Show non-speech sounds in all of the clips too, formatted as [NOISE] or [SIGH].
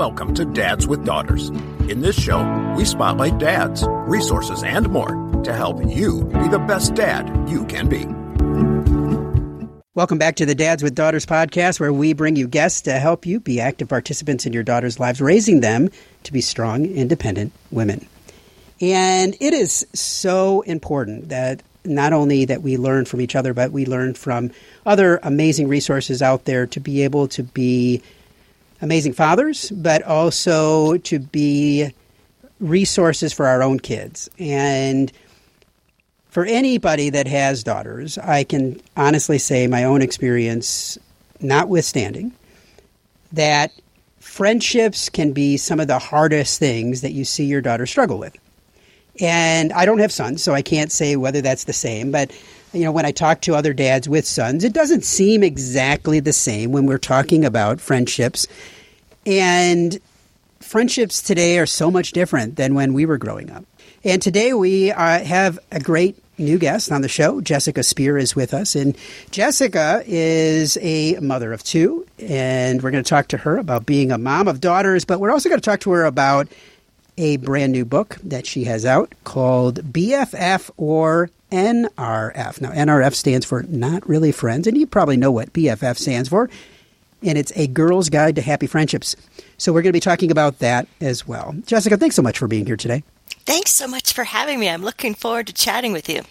welcome to Dads with Daughters. In this show, we spotlight dads, resources, and more to help you be the best dad you can be. Welcome back to the Dads with Daughters podcast, where we bring you guests to help you be active participants in your daughters' lives, raising them to be strong, independent women. And it is so important that not only that we learn from each other, but we learn from other amazing resources out there to be able to be amazing fathers, but also to be resources for our own kids. And for anybody that has daughters, I can honestly say my own experience, notwithstanding, that friendships can be some of the hardest things that you see your daughter struggle with. And I don't have sons, so I can't say whether that's the same, but you know, when I talk to other dads with sons, it doesn't seem exactly the same when we're talking about friendships. And friendships today are so much different than when we were growing up. And today we uh, have a great new guest on the show. Jessica Speer is with us. And Jessica is a mother of two. And we're going to talk to her about being a mom of daughters, but we're also going to talk to her about a brand new book that she has out called BFF or NRF. Now, NRF stands for Not Really Friends, and you probably know what BFF stands for. And it's a girl's guide to happy friendships. So we're going to be talking about that as well. Jessica, thanks so much for being here today. Thanks so much for having me. I'm looking forward to chatting with you.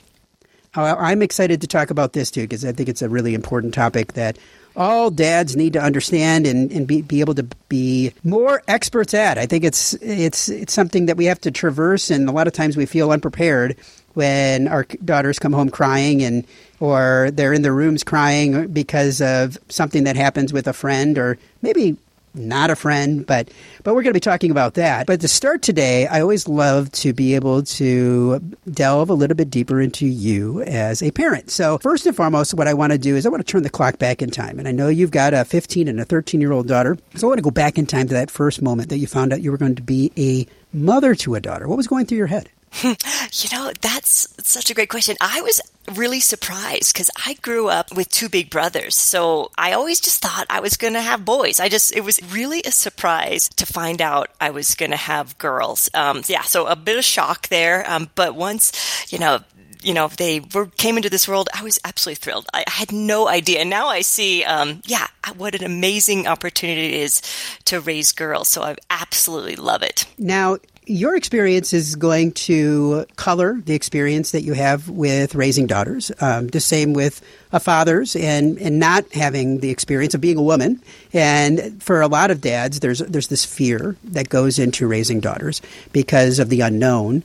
Uh, I'm excited to talk about this too because I think it's a really important topic that all dads need to understand and, and be, be able to be more experts at. I think it's it's it's something that we have to traverse, and a lot of times we feel unprepared when our daughters come home crying and or they're in their rooms crying because of something that happens with a friend or maybe not a friend, but but we're going to be talking about that. But to start today, I always love to be able to delve a little bit deeper into you as a parent. So first and foremost, what I want to do is I want to turn the clock back in time, and I know you've got a 15 and a 13 year old daughter, so I want to go back in time to that first moment that you found out you were going to be a mother to a daughter. What was going through your head? You know, that's such a great question. I was really surprised because I grew up with two big brothers. So I always just thought I was going to have boys. I just, it was really a surprise to find out I was going to have girls. Um, yeah, so a bit of shock there. Um, but once, you know, you know, they were, came into this world, I was absolutely thrilled. I had no idea. And now I see, um, yeah, what an amazing opportunity it is to raise girls. So I absolutely love it. Now, your experience is going to color the experience that you have with raising daughters. Um, the same with a father's and, and not having the experience of being a woman. And for a lot of dads, there's there's this fear that goes into raising daughters because of the unknown.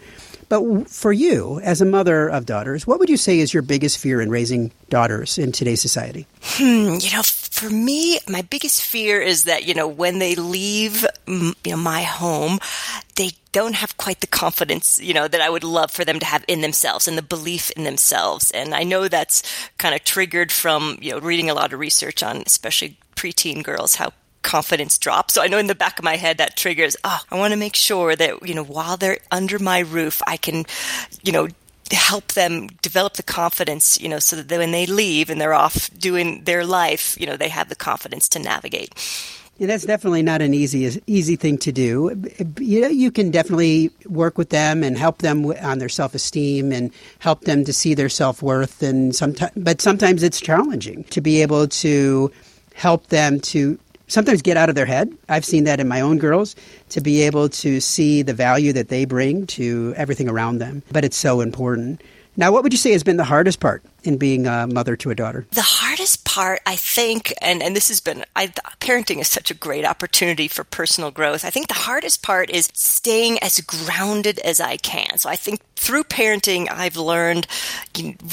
But for you, as a mother of daughters, what would you say is your biggest fear in raising daughters in today's society? Hmm, you know, for me, my biggest fear is that, you know, when they leave you know, my home, they don't have quite the confidence, you know, that I would love for them to have in themselves and the belief in themselves. And I know that's kind of triggered from, you know, reading a lot of research on especially preteen girls, how confidence drops. So I know in the back of my head that triggers, oh, I want to make sure that, you know, while they're under my roof, I can, you know, help them develop the confidence, you know, so that when they leave and they're off doing their life, you know, they have the confidence to navigate. Yeah, that's definitely not an easy easy thing to do. You know, you can definitely work with them and help them on their self esteem and help them to see their self worth. And sometimes, but sometimes it's challenging to be able to help them to sometimes get out of their head. I've seen that in my own girls to be able to see the value that they bring to everything around them. But it's so important. Now, what would you say has been the hardest part in being a mother to a daughter? The hardest part, I think, and, and this has been, I, parenting is such a great opportunity for personal growth. I think the hardest part is staying as grounded as I can. So I think through parenting, I've learned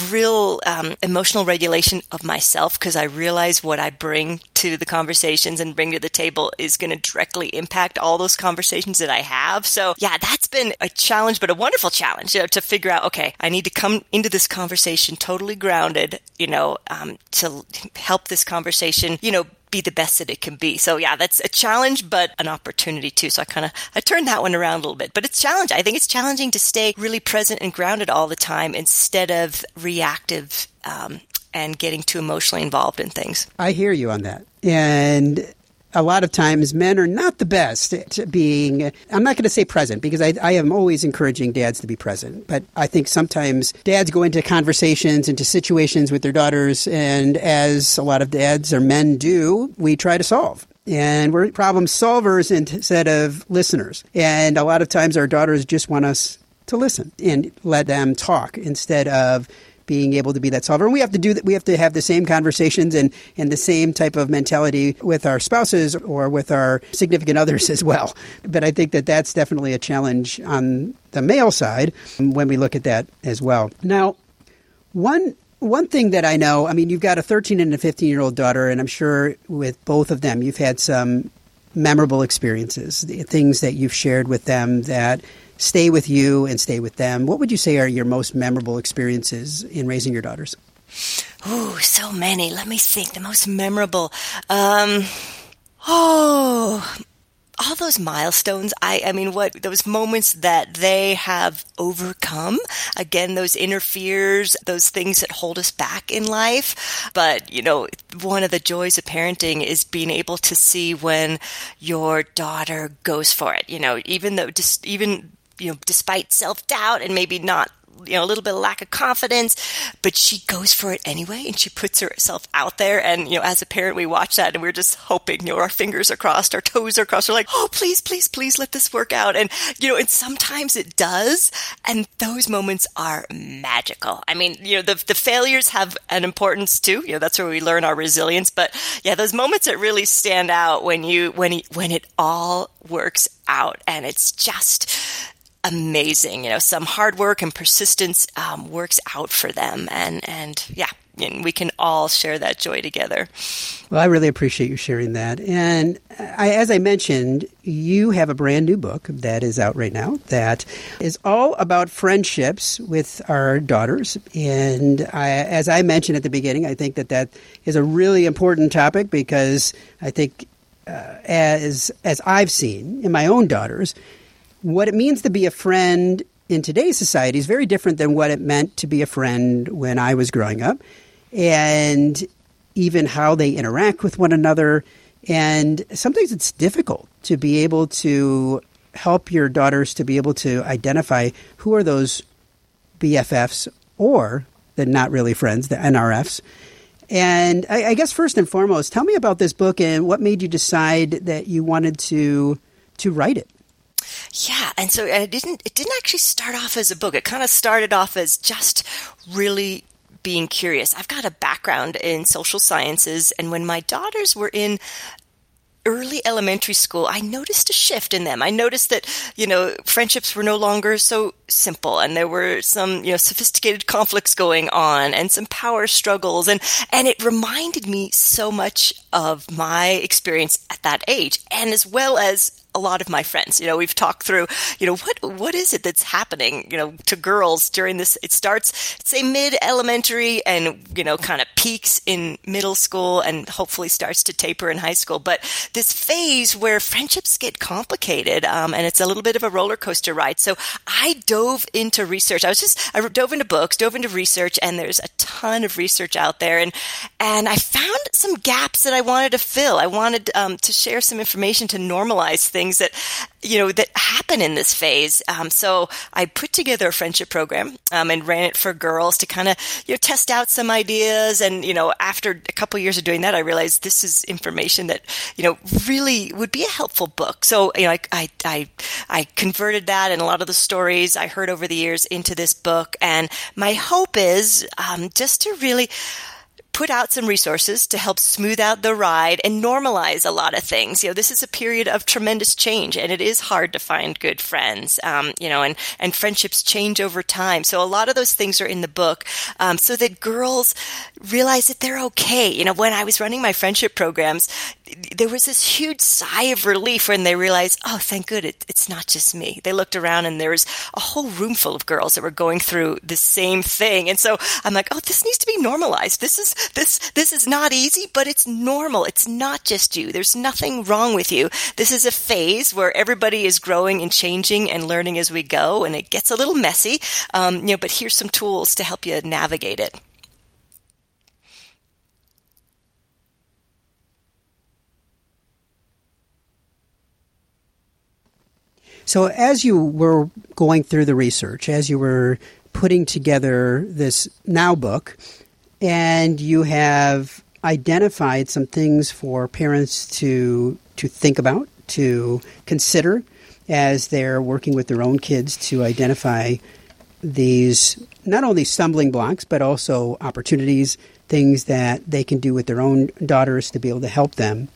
real um, emotional regulation of myself because I realize what I bring to the conversations and bring to the table is going to directly impact all those conversations that I have. So yeah, that's been a challenge, but a wonderful challenge you know, to figure out, okay, I need to come into this conversation totally grounded, you know, um, to help this conversation, you know, be the best that it can be. So yeah, that's a challenge, but an opportunity too. So I kind of, I turned that one around a little bit, but it's challenging. I think it's challenging to stay really present and grounded all the time instead of reactive, um, and getting too emotionally involved in things. I hear you on that. And a lot of times men are not the best at being, I'm not going to say present because I, I, am always encouraging dads to be present. But I think sometimes dads go into conversations, into situations with their daughters, and as a lot of dads or men do, we try to solve. And we're problem solvers instead of listeners. And a lot of times our daughters just want us to listen and let them talk instead of being able to be that solver. And we have to do that. We have to have the same conversations and, and the same type of mentality with our spouses or with our significant others as well. But I think that that's definitely a challenge on the male side when we look at that as well. Now, one one thing that I know, I mean, you've got a 13 and a 15 year old daughter, and I'm sure with both of them, you've had some memorable experiences, things that you've shared with them that stay with you and stay with them. What would you say are your most memorable experiences in raising your daughters? Oh, so many. Let me think. The most memorable. Um, oh, all those milestones i i mean what those moments that they have overcome again those inner fears those things that hold us back in life but you know one of the joys of parenting is being able to see when your daughter goes for it you know even though just even you know, despite self doubt and maybe not you know, a little bit of lack of confidence, but she goes for it anyway and she puts herself out there. And, you know, as a parent, we watch that and we're just hoping, you know, our fingers are crossed, our toes are crossed. We're like, oh, please, please, please let this work out. And, you know, and sometimes it does. And those moments are magical. I mean, you know, the, the failures have an importance too. You know, that's where we learn our resilience. But yeah, those moments that really stand out when you, when, when it all works out and it's just, amazing. You know, some hard work and persistence um, works out for them, and and yeah, and we can all share that joy together. Well, I really appreciate you sharing that. And I, as I mentioned, you have a brand new book that is out right now that is all about friendships with our daughters. And I, as I mentioned at the beginning, I think that that is a really important topic because I think. Uh, as as I've seen in my own daughters, what it means to be a friend in today's society is very different than what it meant to be a friend when I was growing up, and even how they interact with one another. And sometimes it's difficult to be able to help your daughters to be able to identify who are those BFFs or the not really friends, the NRFs. And I, I guess first and foremost, tell me about this book and what made you decide that you wanted to to write it. Yeah, and so it didn't it didn't actually start off as a book. It kind of started off as just really being curious. I've got a background in social sciences and when my daughters were in early elementary school, I noticed a shift in them. I noticed that, you know, friendships were no longer so simple and there were some, you know, sophisticated conflicts going on and some power struggles. And, and it reminded me so much of my experience at that age and as well as a lot of my friends. You know, we've talked through, you know, what what is it that's happening, you know, to girls during this it starts say mid elementary and, you know, kind of peaks in middle school and hopefully starts to taper in high school. But this phase where friendships get complicated um, and it's a little bit of a roller coaster ride. So I dove into research. I was just I dove into books, dove into research and there's a ton of research out there and and I found some gaps that I wanted to fill. I wanted um, to share some information to normalize things things that you know that happen in this phase. Um, so I put together a friendship program um, and ran it for girls to kind of you know test out some ideas. And you know after a couple years of doing that, I realized this is information that you know really would be a helpful book. So you know I I I, I converted that and a lot of the stories I heard over the years into this book. And my hope is um, just to really put out some resources to help smooth out the ride and normalize a lot of things. You know, this is a period of tremendous change and it is hard to find good friends, um, you know, and, and friendships change over time. So a lot of those things are in the book um, so that girls realize that they're okay. You know, when I was running my friendship programs, there was this huge sigh of relief when they realized, oh, thank good, it, it's not just me. They looked around and there was a whole room full of girls that were going through the same thing. And so I'm like, oh, this needs to be normalized. This is this this is not easy, but it's normal. It's not just you. There's nothing wrong with you. This is a phase where everybody is growing and changing and learning as we go, and it gets a little messy. Um, you know, but here's some tools to help you navigate it. So, as you were going through the research, as you were putting together this now book, and you have identified some things for parents to to think about, to consider as they're working with their own kids to identify these not only stumbling blocks but also opportunities, things that they can do with their own daughters to be able to help them.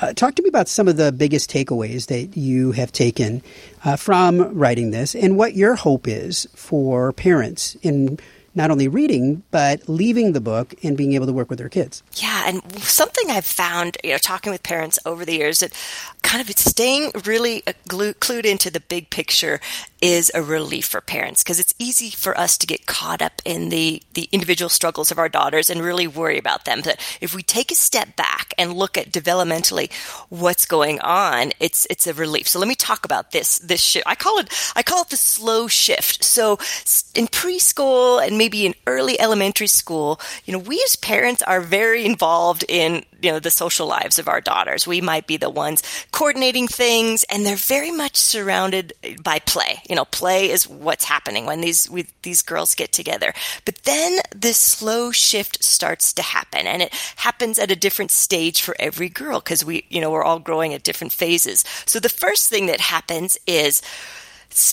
Uh, talk to me about some of the biggest takeaways that you have taken uh, from writing this and what your hope is for parents in not only reading but leaving the book and being able to work with their kids. Yeah, and something I've found, you know, talking with parents over the years that kind of staying really uh, clued into the big picture is a relief for parents because it's easy for us to get caught up in the the individual struggles of our daughters and really worry about them. But if we take a step back and look at developmentally what's going on, it's it's a relief. So let me talk about this this shift. I call it I call it the slow shift. So in preschool and maybe in early elementary school, you know, we as parents are very involved in you know the social lives of our daughters. We might be the ones coordinating things, and they're very much surrounded by play. You know, play is what's happening when these we, these girls get together. But then this slow shift starts to happen, and it happens at a different stage for every girl because we you know we're all growing at different phases. So the first thing that happens is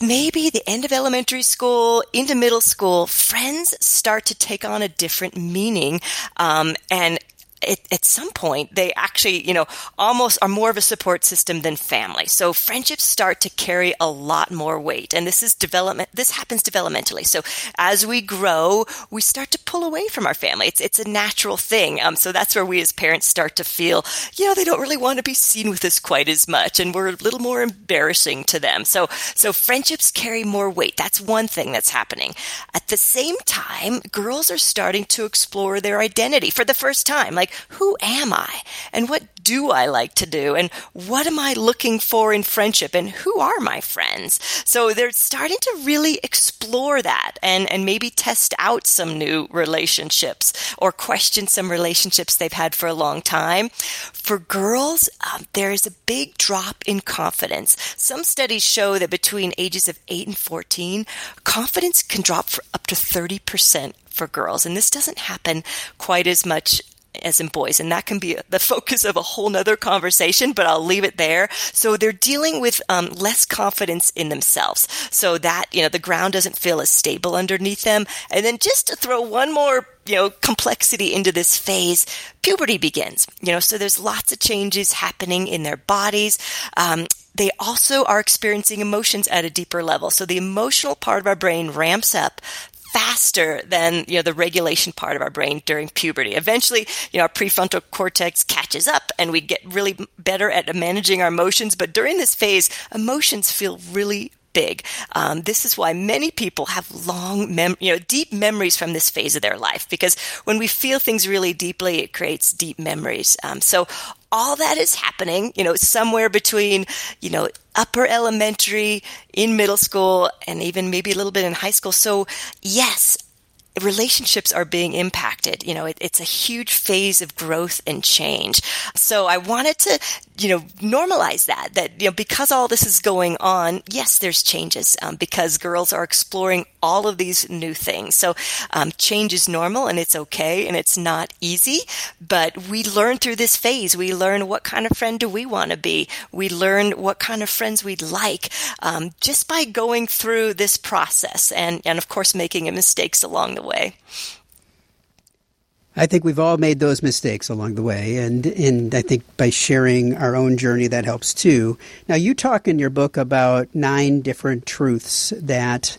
maybe the end of elementary school into middle school, friends start to take on a different meaning. Um, and it, at some point they actually you know almost are more of a support system than family. So friendships start to carry a lot more weight. And this is development this happens developmentally. So as we grow we start to pull away from our family. It's, it's a natural thing. Um, so that's where we as parents start to feel you know they don't really want to be seen with us quite as much. And we're a little more embarrassing to them. So so friendships carry more weight. That's one thing that's happening. At the same time girls are starting to explore their identity for the first time. Like like, who am I? And what do I like to do? And what am I looking for in friendship? And who are my friends? So they're starting to really explore that and, and maybe test out some new relationships or question some relationships they've had for a long time. For girls, um, there is a big drop in confidence. Some studies show that between ages of 8 and 14, confidence can drop for up to 30% for girls. And this doesn't happen quite as much as in boys. And that can be the [LAUGHS] focus of a whole nother conversation, but I'll leave it there. So they're dealing with um, less confidence in themselves. So that, you know, the ground doesn't feel as stable underneath them. And then just to throw one more you know complexity into this phase puberty begins you know so there's lots of changes happening in their bodies um, they also are experiencing emotions at a deeper level. So the emotional part of our brain ramps up faster than you know the regulation part of our brain during puberty. Eventually, you know, our prefrontal cortex catches up and we get really better at managing our emotions. But during this phase, emotions feel really big. Um, this is why many people have long, mem- you know, deep memories from this phase of their life because when we feel things really deeply, it creates deep memories. Um, so all that is happening, you know, somewhere between, you know, upper elementary, in middle school, and even maybe a little bit in high school. So, yes, relationships are being impacted. You know, it, it's a huge phase of growth and change. So I wanted to, you know, normalize that, that, you know, because all this is going on, yes, there's changes um, because girls are exploring all of these new things. So um, change is normal and it's okay and it's not easy, but we learn through this phase. We learn what kind of friend do we want to be. We learn what kind of friends we'd like um, just by going through this process and, and of course making mistakes along the way. I think we've all made those mistakes along the way, and and I think by sharing our own journey that helps too. Now, you talk in your book about nine different truths that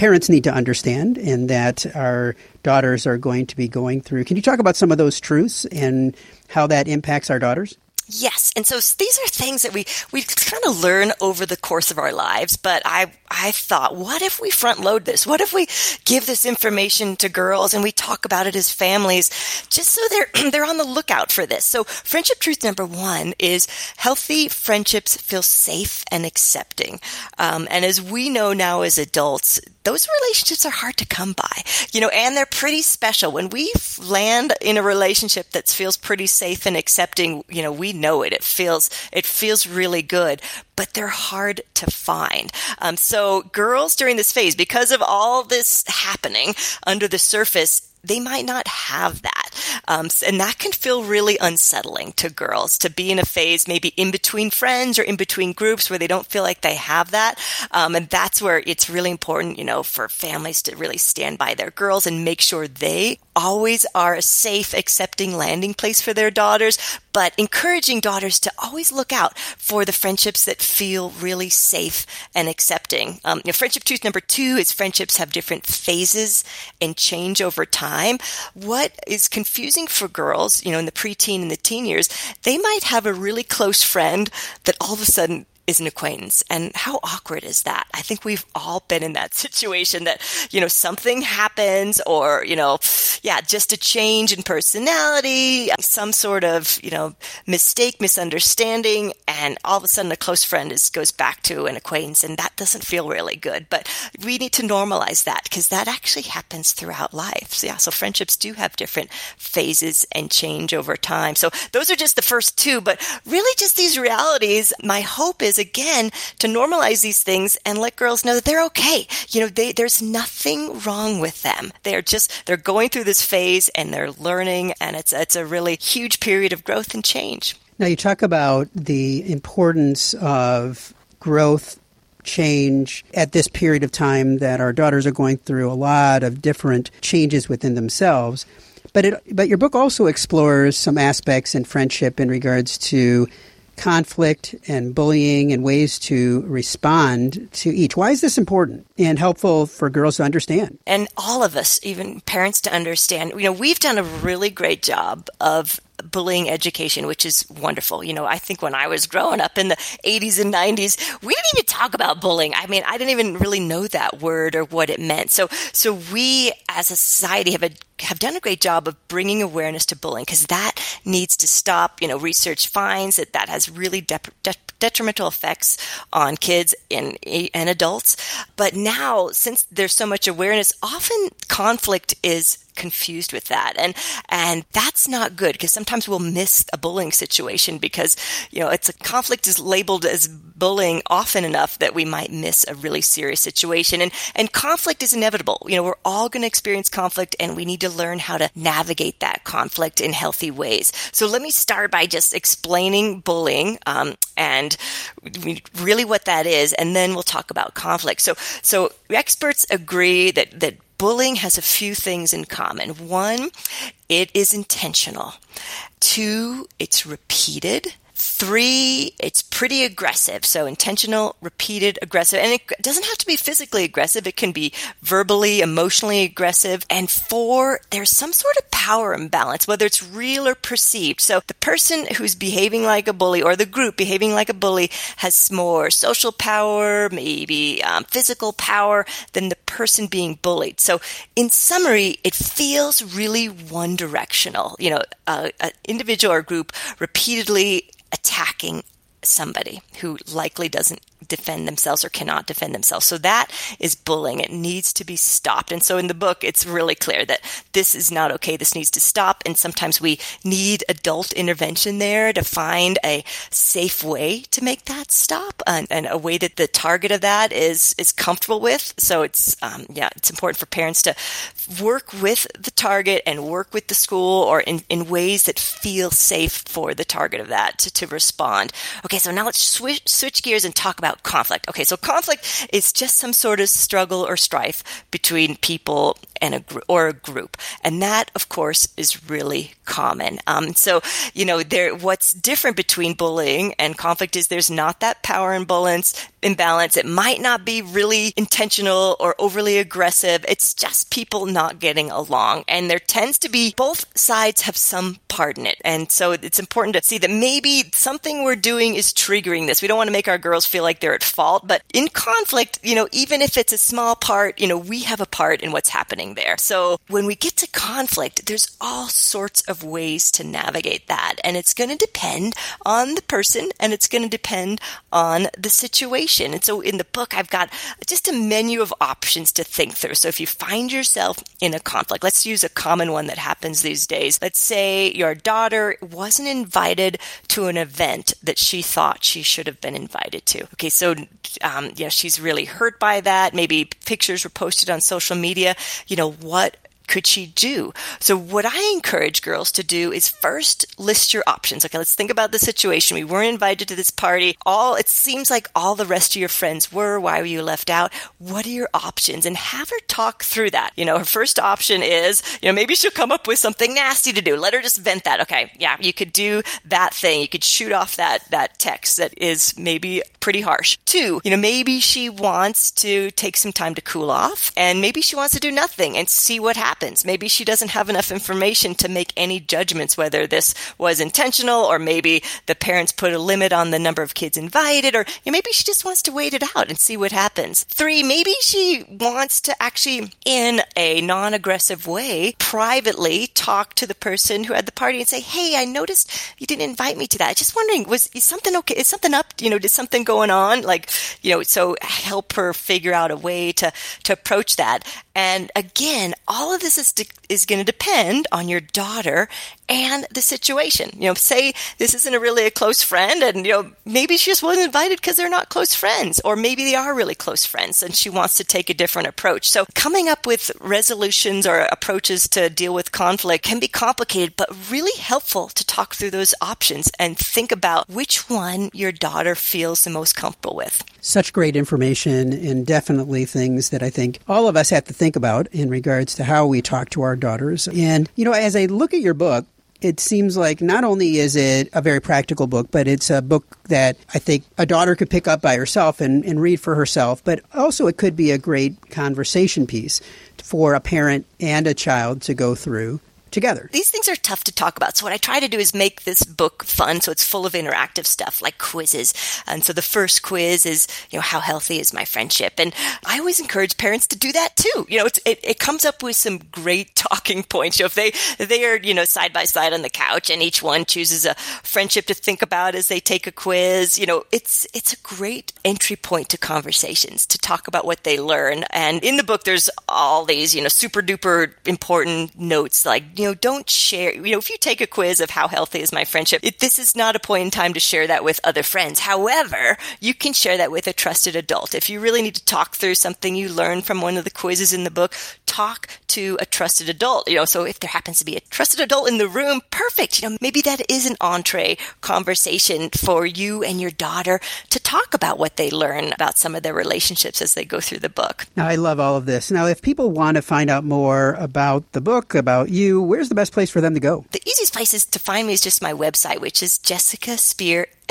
parents need to understand and that our daughters are going to be going through. Can you talk about some of those truths and how that impacts our daughters? Yes, and so these are things that we we kind of learn over the course of our lives. But I I thought, what if we front load this? What if we give this information to girls and we talk about it as families, just so they're [CLEARS THROAT] they're on the lookout for this. So friendship truth number one is healthy friendships feel safe and accepting. Um, and as we know now as adults, those relationships are hard to come by, you know, and they're pretty special. When we land in a relationship that feels pretty safe and accepting, you know, we know it. It feels, it feels really good, but they're hard to find. Um, so girls during this phase, because of all this happening under the surface, they might not have that. Um, and that can feel really unsettling to girls to be in a phase maybe in between friends or in between groups where they don't feel like they have that. Um, and that's where it's really important, you know, for families to really stand by their girls and make sure they always are a safe, accepting landing place for their daughters, but encouraging daughters to always look out for the friendships that feel really safe and accepting. Um, you know, friendship truth number two is friendships have different phases and change over time. What is confusing for girls, you know, in the preteen and the teen years, they might have a really close friend that all of a sudden is an acquaintance. And how awkward is that? I think we've all been in that [LAUGHS] situation that, you know, something happens or, you know, yeah, just a change in personality, some sort of, you know, mistake, misunderstanding, and all of a sudden a close friend is, goes back to an acquaintance and that doesn't feel really good. But we need to normalize that because that actually happens throughout life. So yeah, so friendships do have different phases and change over time. So those are just the first two, but really just these realities. My hope is again to normalize these things and let girls know that they're okay. You know, they, there's nothing wrong with them. They're just, they're going through this phase and they're learning and it's, it's a really huge period of growth and change. Now you talk about the importance of growth change at this period of time that our daughters are going through a lot of different changes within themselves. But it, but your book also explores some aspects in friendship in regards to conflict and bullying and ways to respond to each. Why is this important and helpful for girls to understand? And all of us, even parents, to understand. You know, we've done a really great job of bullying education, which is wonderful. You know, I think when I was growing up in the 80s and 90s, we didn't even talk about bullying. I mean, I didn't even really know that word or what it meant. So, so we as a society have a have done a great job of bringing awareness to bullying because that needs to stop. You know, research finds that that has really de- de- detrimental effects on kids and, and adults. But now, since there's so much awareness, often conflict is confused with that. And, and that's not good because sometimes we'll miss a bullying situation because, you know, it's a conflict is labeled as bullying often enough that we might miss a really serious situation. And, and conflict is inevitable. You know, we're all going to experience conflict and we need to learn how to navigate that conflict in healthy ways. So let me start by just explaining bullying, um, and really what that is. And then we'll talk about conflict. So, so experts agree that, that bullying has a few things in common. One, it is intentional. Two, it's repeated. Three, it's pretty aggressive. So intentional, repeated, aggressive. And it doesn't have to be physically aggressive. It can be verbally, emotionally aggressive. And four, there's some sort of power imbalance, whether it's real or perceived. So the person who's behaving like a bully or the group behaving like a bully has more social power, maybe um, physical power than the person being bullied. So in summary, it feels really one directional. You know, uh, an individual or group repeatedly attacking somebody who likely doesn't defend themselves or cannot defend themselves. So that is bullying. It needs to be stopped. And so in the book, it's really clear that this is not okay. This needs to stop. And sometimes we need adult intervention there to find a safe way to make that stop and, and a way that the target of that is, is comfortable with. So it's, um, yeah, it's important for parents to work with the target and work with the school or in, in ways that feel safe for the target of that to, to respond. Okay. So now let's switch, switch gears and talk about conflict. Okay, so conflict is just some sort of struggle or strife between people and a gr- or a group, and that, of course, is really common. Um, so, you know, there what's different between bullying and conflict is there's not that power imbalance. Imbalance. It might not be really intentional or overly aggressive. It's just people not getting along, and there tends to be both sides have some part in it, and so it's important to see that maybe something we're doing is triggering this. We don't want to make our girls feel like like they're at fault. But in conflict, you know, even if it's a small part, you know, we have a part in what's happening there. So when we get to conflict, there's all sorts of ways to navigate that. And it's going to depend on the person and it's going to depend on the situation. And so in the book, I've got just a menu of options to think through. So if you find yourself in a conflict, let's use a common one that happens these days. Let's say your daughter wasn't invited to an event that she thought she should have been invited to. Okay, so um, yeah, she's really hurt by that. Maybe pictures were posted on social media. You know what? Could she do? So what I encourage girls to do is first list your options. Okay, let's think about the situation. We weren't invited to this party. All it seems like all the rest of your friends were. Why were you left out? What are your options? And have her talk through that. You know, her first option is, you know, maybe she'll come up with something nasty to do. Let her just vent that. Okay, yeah, you could do that thing. You could shoot off that that text that is maybe pretty harsh. Two, you know, maybe she wants to take some time to cool off and maybe she wants to do nothing and see what happens happens. Maybe she doesn't have enough information to make any judgments whether this was intentional or maybe the parents put a limit on the number of kids invited or you know, maybe she just wants to wait it out and see what happens. Three, maybe she wants to actually, in a non aggressive way, privately talk to the person who had the party and say, Hey, I noticed you didn't invite me to that. Just wondering, was is something okay? Is something up? You know, did something going on? Like, you know, so help her figure out a way to, to approach that. And again, all of this is, de- is going to depend on your daughter and the situation. You know, say this isn't a really a close friend and, you know, maybe she just wasn't invited because they're not close friends or maybe they are really close friends and she wants to take a different approach. So coming up with resolutions or approaches to deal with conflict can be complicated, but really helpful to talk through those options and think about which one your daughter feels the most comfortable with. Such great information and definitely things that I think all of us have to think about in regards to how we talk to our daughters. And, you know, as I look at your book, it seems like not only is it a very practical book, but it's a book that I think a daughter could pick up by herself and, and read for herself, but also it could be a great conversation piece for a parent and a child to go through together. These things are tough to talk about. So what I try to do is make this book fun. So it's full of interactive stuff like quizzes. And so the first quiz is, you know, how healthy is my friendship? And I always encourage parents to do that too. You know, it, it comes up with some great [LAUGHS] talking points. So if they, they are, you know, side by side on the couch and each one chooses a friendship to think about as they take a quiz, you know, it's, it's a great entry point to conversations to talk about what they learn. And in the book, there's all these, you know, super duper important notes like, you know, don't share, you know, if you take a quiz of how healthy is my friendship, it, this is not a point in time to share that with other friends. However, you can share that with a trusted adult. If you really need to talk through something you learned from one of the quizzes in the book, talk to a trusted adult. You know, so if there happens to be a trusted adult in the room, perfect. You know, maybe that is an entree conversation for you and your daughter to talk about what they learn about some of their relationships as they go through the book. Now, I love all of this. Now, if people want to find out more about the book, about you, where's the best place for them to go? The easiest place is to find me is just my website, which is Jessica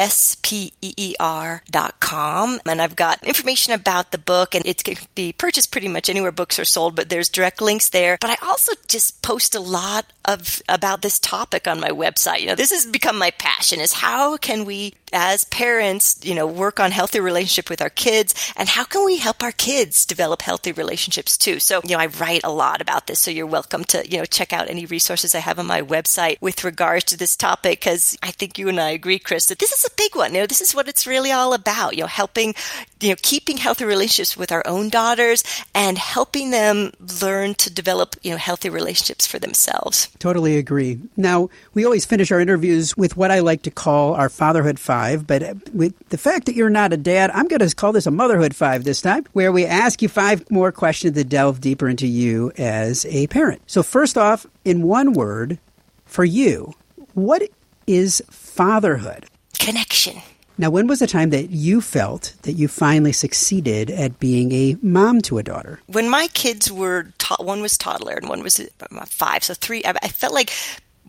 Speer S-P-E-E-R dot com. And I've got information about the book and it can be purchased pretty much anywhere books are sold, but there's direct links there. But I also just post a lot of about this topic on my website. You know, this has become my passion is how can we as parents, you know, work on healthy relationship with our kids and how can we help our kids develop healthy relationships too? So, you know, I write a lot about this. So you're welcome to, you know, check out any resources I have on my website with regards to this topic because I think you and I agree, Chris, that this is a big one. You know, this is what it's really all about, you know, helping, you know, keeping healthy relationships with our own daughters and helping them learn to develop, you know, healthy relationships for themselves. Totally agree. Now, we always finish our interviews with what I like to call our fatherhood five, but uh, with the fact that you're not a dad, I'm going to call this a motherhood five this time, where we ask you five more questions that delve deeper into you as a parent. So, first off, in one word, for you, what is fatherhood? Connection. Now, when was the time that you felt that you finally succeeded at being a mom to a daughter? When my kids were, to- one was toddler and one was uh, five, so three, I felt like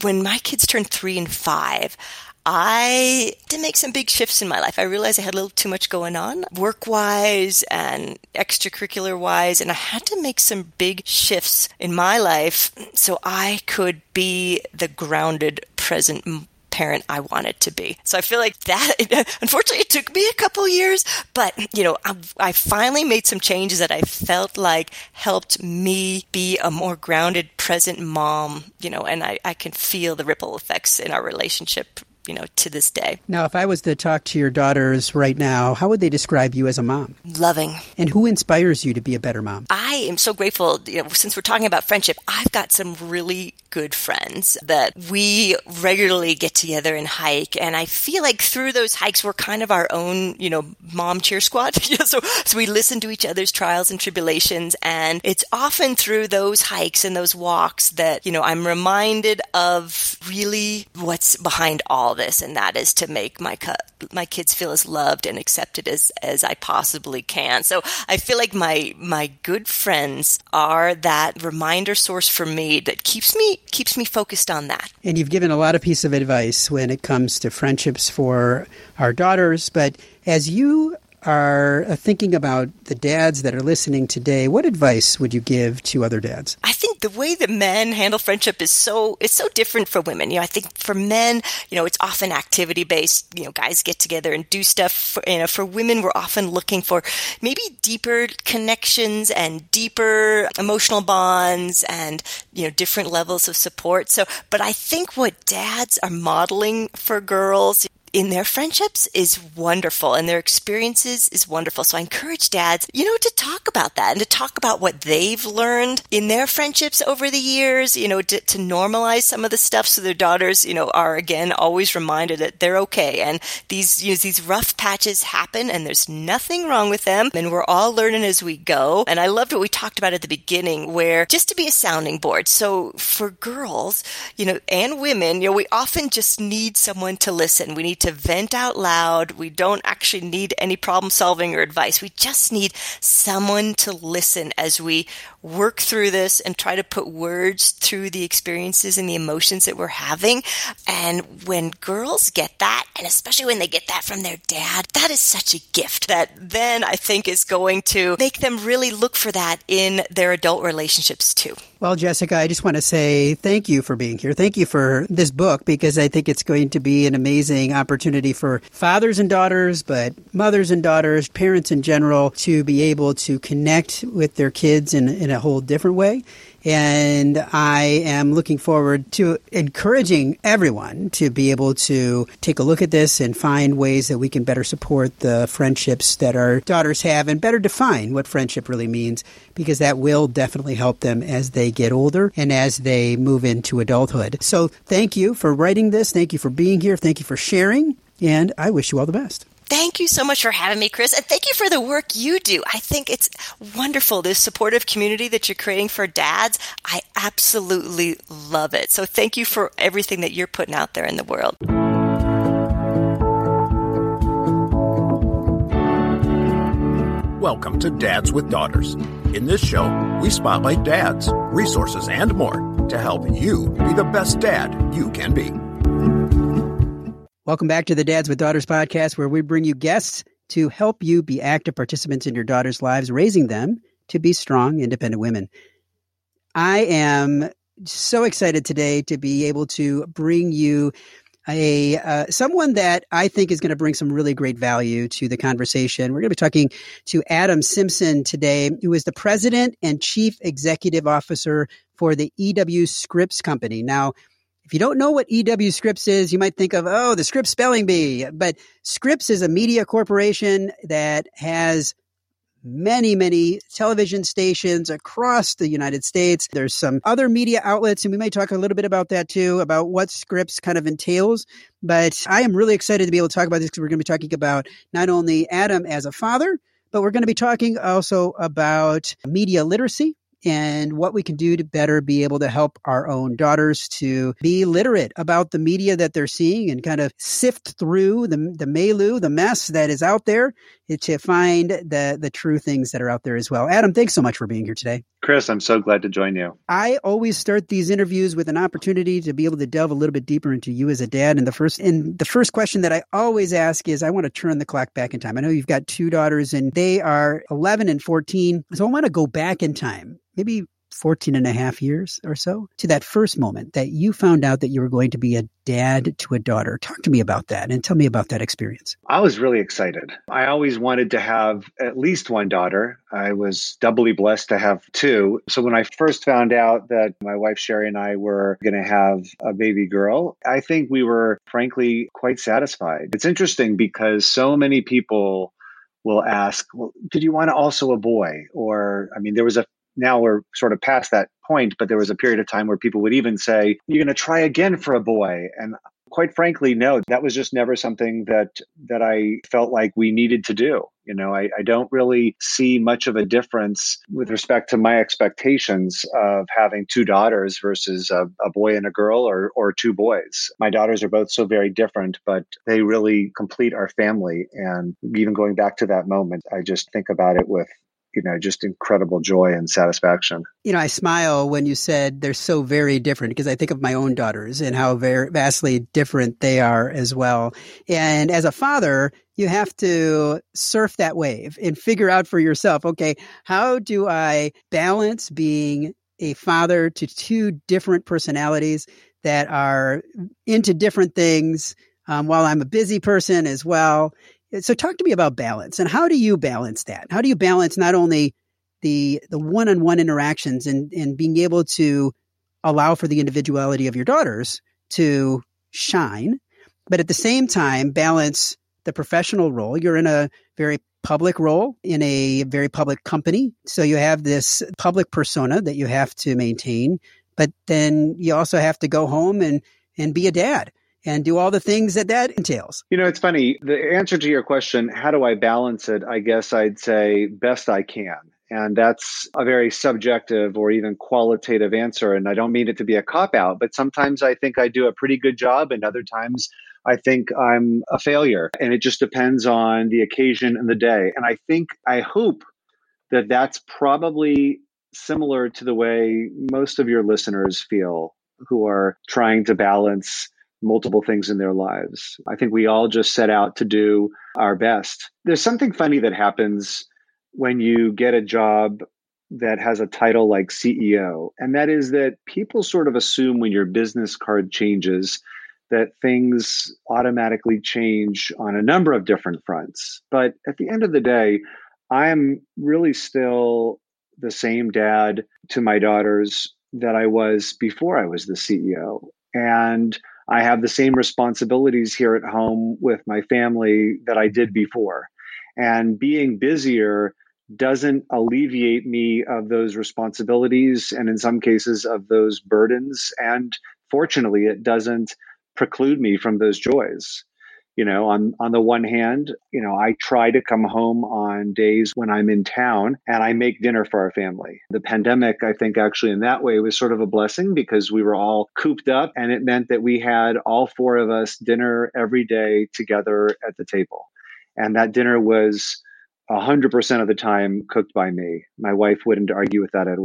when my kids turned three and five, I did make some big shifts in my life. I realized I had a little too much going on, work wise and extracurricular wise, and I had to make some big shifts in my life so I could be the grounded, present parent I wanted to be. So I feel like that, [LAUGHS] unfortunately, it took me a couple years, but you know, I, I finally made some changes that I felt like helped me be a more grounded, present mom, you know, and I, I can feel the ripple effects in our relationship you know, to this day. Now, if I was to talk to your daughters right now, how would they describe you as a mom? Loving. And who inspires you to be a better mom? I am so grateful, you know, since we're talking about friendship, I've got some really good friends that we regularly get together and hike. And I feel like through those hikes, we're kind of our own, you know, mom cheer squad. [LAUGHS] so, so we listen to each other's trials and tribulations. And it's often through those hikes and those walks that, you know, I'm reminded of really what's behind all this. And that is to make my, my kids feel as loved and accepted as, as I possibly can. So I feel like my, my good friends are that reminder source for me that keeps me keeps me focused on that. And you've given a lot of piece of advice when it comes to friendships for our daughters, but as you are uh, thinking about the dads that are listening today, what advice would you give to other dads? I think the way that men handle friendship is so it's so different for women. You know, I think for men, you know, it's often activity based. You know, guys get together and do stuff. For, you know, for women, we're often looking for maybe deeper connections and deeper emotional bonds and you know different levels of support. So, but I think what dads are modeling for girls in their friendships is wonderful and their experiences is wonderful. So I encourage dads, you know, to talk about that and to talk about what they've learned in their friendships over the years, you know, to, to normalize some of the stuff so their daughters, you know, are again always reminded that they're okay. And these, you know, these rough patches happen and there's nothing wrong with them. And we're all learning as we go. And I loved what we talked about at the beginning where just to be a sounding board. So for girls, you know, and women, you know, we often just need someone to listen. We need to vent out loud. We don't actually need any problem solving or advice. We just need someone to listen as we work through this and try to put words through the experiences and the emotions that we're having. And when girls get that, and especially when they get that from their dad, that is such a gift that then I think is going to make them really look for that in their adult relationships too. Well, Jessica, I just want to say thank you for being here. Thank you for this book because I think it's going to be an amazing opportunity for fathers and daughters, but mothers and daughters, parents in general, to be able to connect with their kids in, in a whole different way. And I am looking forward to encouraging everyone to be able to take a look at this and find ways that we can better support the friendships that our daughters have and better define what friendship really means because that will definitely help them as they get older and as they move into adulthood. So thank you for writing this. Thank you for being here. Thank you for sharing. And I wish you all the best. Thank you so much for having me, Chris. And thank you for the work you do. I think it's wonderful, this supportive community that you're creating for dads. I absolutely love it. So thank you for everything that you're putting out there in the world. Welcome to Dads with Daughters. In this show, we spotlight dads, resources, and more to help you be the best dad you can be. Welcome back to the Dads with Daughters podcast, where we bring you guests to help you be active participants in your daughters' lives, raising them to be strong, independent women. I am so excited today to be able to bring you a uh, someone that I think is going to bring some really great value to the conversation. We're going to be talking to Adam Symson today, who is the president and chief executive officer for the EW Scripps Company. Now, if you don't know what EW Scripps is, you might think of, oh, the Scripps Spelling Bee. But Scripps is a media corporation that has many, many television stations across the United States. There's some other media outlets, and we may talk a little bit about that too, about what Scripps kind of entails. But I am really excited to be able to talk about this because we're going to be talking about not only Adam as a father, but we're going to be talking also about media literacy and what we can do to better be able to help our own daughters to be literate about the media that they're seeing and kind of sift through the, the melu, the mess that is out there to find the, the true things that are out there as well. Adam, thanks so much for being here today. Chris, I'm so glad to join you. I always start these interviews with an opportunity to be able to delve a little bit deeper into you as a dad. And the first and the first question that I always ask is I want to turn the clock back in time. I know you've got two daughters and they are 11 and 14. So I want to go back in time maybe 14 and a half years or so to that first moment that you found out that you were going to be a dad to a daughter. Talk to me about that and tell me about that experience. I was really excited. I always wanted to have at least one daughter. I was doubly blessed to have two. So when I first found out that my wife Sherry and I were going to have a baby girl, I think we were frankly quite satisfied. It's interesting because so many people will ask, well, did you want also a boy? Or, I mean, there was a now we're sort of past that point, but there was a period of time where people would even say, You're going to try again for a boy. And quite frankly, no, that was just never something that that I felt like we needed to do. You know, I, I don't really see much of a difference with respect to my expectations of having two daughters versus a, a boy and a girl or or two boys. My daughters are both so very different, but they really complete our family. And even going back to that moment, I just think about it with you know, just incredible joy and satisfaction. You know, I smile when you said they're so very different because I think of my own daughters and how very vastly different they are as well. And as a father, you have to surf that wave and figure out for yourself, okay, how do I balance being a father to two different personalities that are into different things um, while I'm a busy person as well? So talk to me about balance and how do you balance that? How do you balance not only the the one-on-one interactions and and being able to allow for the individuality of your daughters to shine, but at the same time balance the professional role. You're in a very public role in a very public company. So you have this public persona that you have to maintain, but then you also have to go home and and be a dad and do all the things that that entails. You know, it's funny. The answer to your question, how do I balance it? I guess I'd say best I can. And that's a very subjective or even qualitative answer. And I don't mean it to be a cop out, but sometimes I think I do a pretty good job, and other times I think I'm a failure. And it just depends on the occasion and the day. And I think, I hope that that's probably similar to the way most of your listeners feel who are trying to balance multiple things in their lives. I think we all just set out to do our best. There's something funny that happens when you get a job that has a title like CEO, and that is that people sort of assume when your business card changes that things automatically change on a number of different fronts. But at the end of the day, I'm really still the same dad to my daughters that I was before I was the CEO. And I have the same responsibilities here at home with my family that I did before. And being busier doesn't alleviate me of those responsibilities and in some cases of those burdens. And fortunately, it doesn't preclude me from those joys. You know, on on the one hand, you know, I try to come home on days when I'm in town and I make dinner for our family. The pandemic, I think actually in that way was sort of a blessing because we were all cooped up and it meant that we had all four of us dinner every day together at the table. And that dinner was 100% of the time cooked by me. My wife wouldn't argue with that at,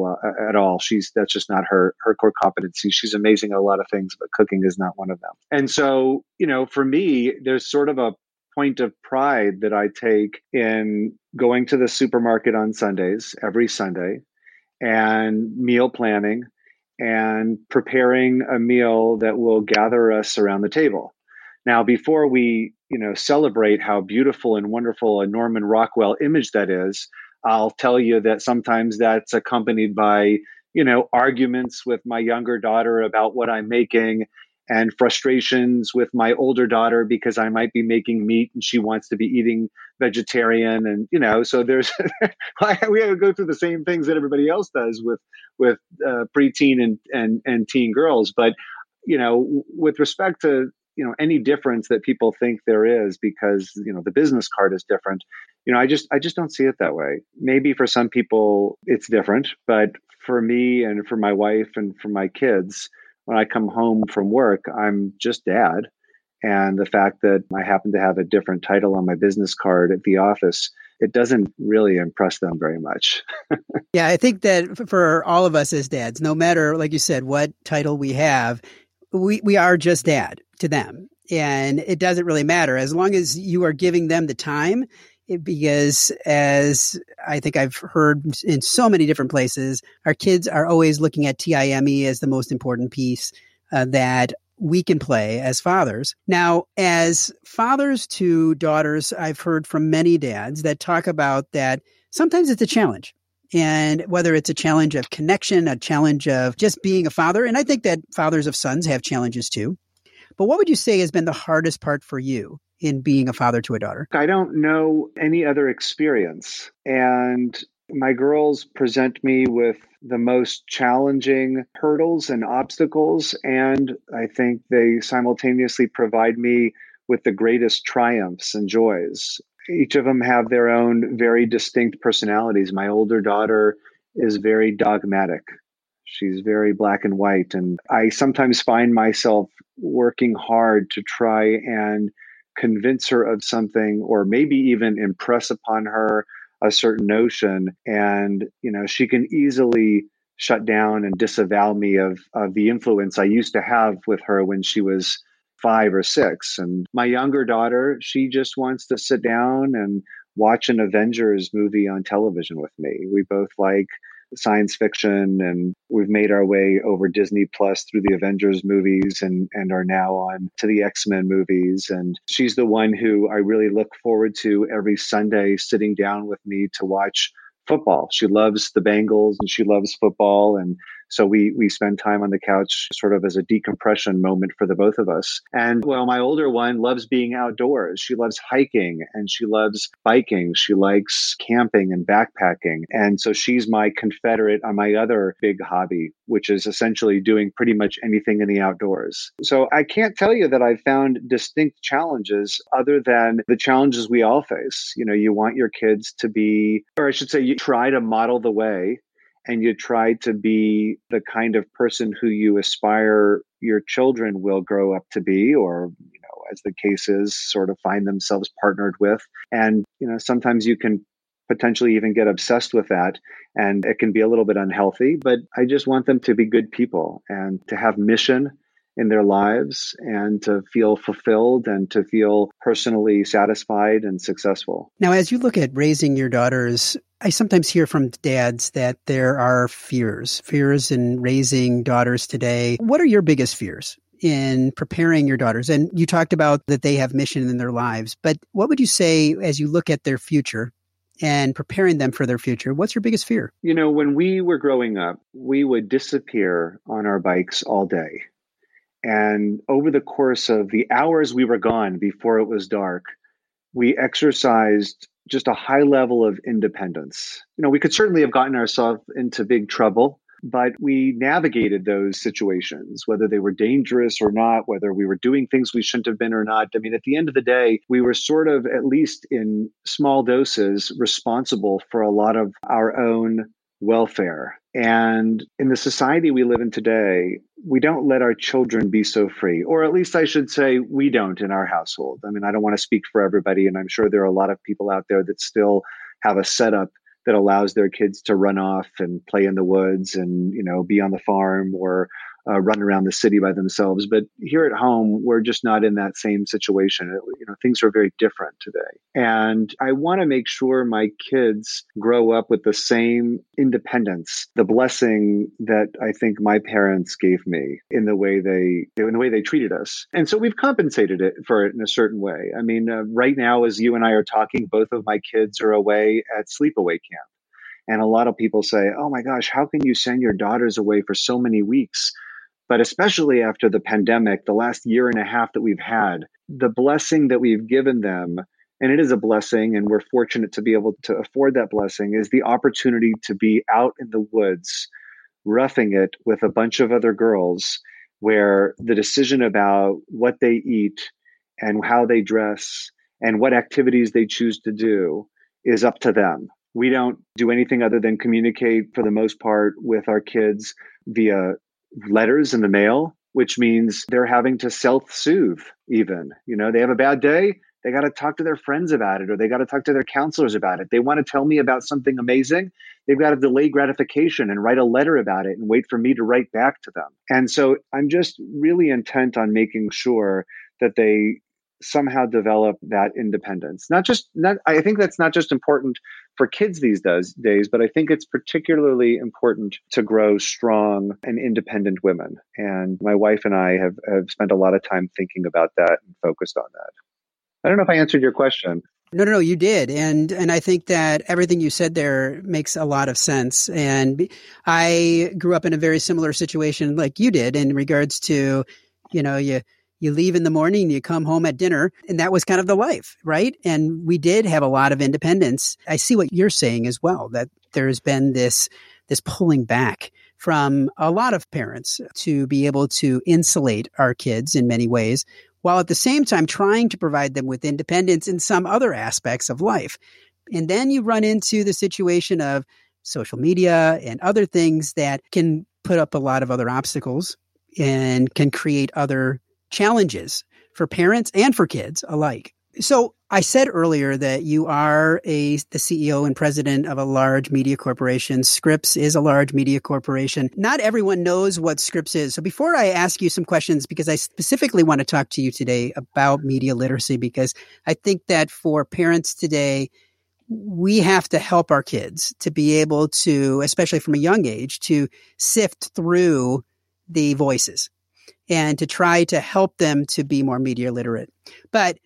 at all. She's that's just not her her core competency. She's amazing at a lot of things, but cooking is not one of them. And so, you know, for me, there's sort of a point of pride that I take in going to the supermarket on Sundays, every Sunday, and meal planning and preparing a meal that will gather us around the table. Now, before we you know celebrate how beautiful and wonderful a Norman Rockwell image that is, I'll tell you that sometimes that's accompanied by you know arguments with my younger daughter about what I'm making and frustrations with my older daughter because I might be making meat and she wants to be eating vegetarian and you know so there's [LAUGHS] we have to go through the same things that everybody else does with with uh, preteen and and and teen girls. But you know with respect to you know any difference that people think there is because you know the business card is different. You know i just i just don't see it that way. Maybe for some people it's different but for me and for my wife and for my kids when i come home from work i'm just dad. And the fact that i happen to have a different title on my business card at the office it doesn't really impress them very much. [LAUGHS] yeah, I think that for all of us as dads, no matter, like you said, what title we have, we, we are just dad to them. And it doesn't really matter as long as you are giving them the time because as I think I've heard in so many different places, our kids are always looking at TIME as the most important piece uh, that we can play as fathers. Now, as fathers to daughters, I've heard from many dads that talk about that sometimes it's a challenge. And whether it's a challenge of connection, a challenge of just being a father, and I think that fathers of sons have challenges too. But what would you say has been the hardest part for you in being a father to a daughter? I don't know any other experience. And my girls present me with the most challenging hurdles and obstacles. And I think they simultaneously provide me with the greatest triumphs and joys. Each of them have their own very distinct personalities. My older daughter is very dogmatic. She's very black and white. And I sometimes find myself working hard to try and convince her of something or maybe even impress upon her a certain notion and you know she can easily shut down and disavow me of, of the influence I used to have with her when she was five or six. And my younger daughter, she just wants to sit down and watch an Avengers movie on television with me. We both like science fiction and we've made our way over Disney Plus through the Avengers movies and and are now on to the X-Men movies and she's the one who I really look forward to every Sunday sitting down with me to watch football. She loves the Bengals and she loves football and so we we spend time on the couch sort of as a decompression moment for the both of us. And well, my older one loves being outdoors. She loves hiking and she loves biking. She likes camping and backpacking. And so she's my confederate on my other big hobby, which is essentially doing pretty much anything in the outdoors. So I can't tell you that I've found distinct challenges other than the challenges we all face. You know, you want your kids to be, or I should say, you try to model the way and you try to be the kind of person who you aspire your children will grow up to be or you know as the case is sort of find themselves partnered with. And you know sometimes you can potentially even get obsessed with that and it can be a little bit unhealthy but i just want them to be good people and to have mission in their lives and to feel fulfilled and to feel personally satisfied and successful. Now, as you look at raising your daughters, I sometimes hear from dads that there are fears, fears in raising daughters today. What are your biggest fears? in preparing your daughters? And you talked about that they have mission in their lives, but what would you say as you look at their future and preparing them for their future? What's your biggest fear? You know, when we were growing up, we would disappear on our bikes all day. And over the course of the hours we were gone before it was dark, we exercised just a high level of independence. You know, we could certainly have gotten ourselves into big trouble, but we navigated those situations, whether they were dangerous or not, whether we were doing things we shouldn't have been or not. I mean, at the end of the day, we were sort of, at least in small doses, responsible for a lot of our own welfare. And in the society we live in today, we don't let our children be so free, or at least I should say, we don't in our household. I mean, I don't want to speak for everybody, and I'm sure there are a lot of people out there that still have a setup that allows their kids to run off and play in the woods and you know be on the farm or uh, run around the city by themselves. But here at home, we're just not in that same situation. It, you know, things are very different today. And I want to make sure my kids grow up with the same independence, the blessing that I think my parents gave me in the way they in the way they treated us. And so we've compensated it for it in a certain way. I mean, uh, right now, as you and I are talking, both of my kids are away at sleepaway camp. And a lot of people say, oh my gosh, how can you send your daughters away for so many weeks? But especially after the pandemic, the last year and a half that we've had, the blessing that we've given them, and it is a blessing, and we're fortunate to be able to afford that blessing, is the opportunity to be out in the woods, roughing it with a bunch of other girls, where the decision about what they eat and how they dress and what activities they choose to do is up to them. We don't do anything other than communicate for the most part with our kids via letters in the mail, which means they're having to self soothe, even. You know, they have a bad day, they got to talk to their friends about it or they got to talk to their counselors about it. They want to tell me about something amazing. They've got to delay gratification and write a letter about it and wait for me to write back to them. And so I'm just really intent on making sure that they somehow develop that independence. Not just not I think that's not just important for kids these days, days, but I think it's particularly important to grow strong and independent women. And my wife and I have, have spent a lot of time thinking about that and focused on that. I don't know if I answered your question. No, no, no, you did. And and I think that everything you said there makes a lot of sense. And I grew up in a very similar situation like you did in regards to, you know, you you leave in the morning, you come home at dinner, and that was kind of the life, right? And we did have a lot of independence. I see what you're saying as well, that there's been this this pulling back from a lot of parents to be able to insulate our kids in many ways while at the same time trying to provide them with independence in some other aspects of life. And then you run into the situation of social media and other things that can put up a lot of other obstacles and can create other challenges for parents and for kids alike. So I said earlier that you are a the CEO and president of a large media corporation. Scripps is a large media corporation. Not everyone knows what Scripps is. So before I ask you some questions, because I specifically want to talk to you today about media literacy, because I think that for parents today, we have to help our kids to be able to, especially from a young age, to sift through the voices and to try to help them to be more media literate. But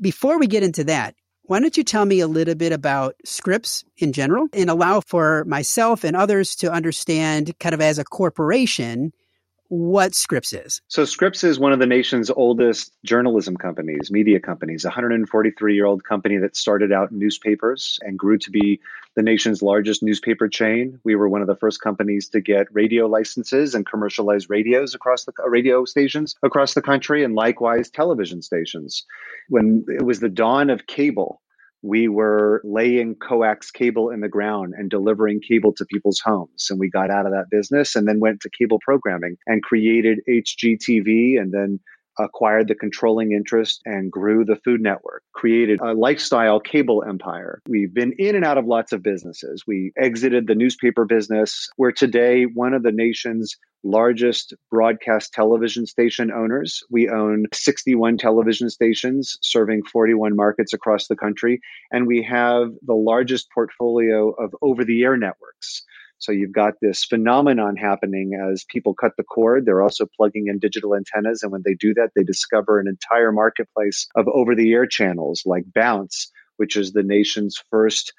before we get into that, why don't you tell me a little bit about Scripps in general and allow for myself and others to understand, kind of as a corporation, what Scripps is. So, Scripps is one of the nation's oldest journalism companies, media companies, a 143 year old company that started out newspapers and grew to be the nation's largest newspaper chain. We were one of the first companies to get radio licenses and commercialize radios across the radio stations across the country, and likewise television stations. When it was the dawn of cable, we were laying coax cable in the ground and delivering cable to people's homes. And we got out of that business and then went to cable programming and created HGTV and then acquired the controlling interest and grew the Food Network, created a lifestyle cable empire. We've been in and out of lots of businesses. We exited the newspaper business. We're today one of the nation's largest broadcast television station owners. We own 61 television stations serving 41 markets across the country, and we have the largest portfolio of over the air networks. So you've got this phenomenon happening as people cut the cord. They're also plugging in digital antennas. And when they do that, they discover an entire marketplace of over the air channels like Bounce, which is the nation's first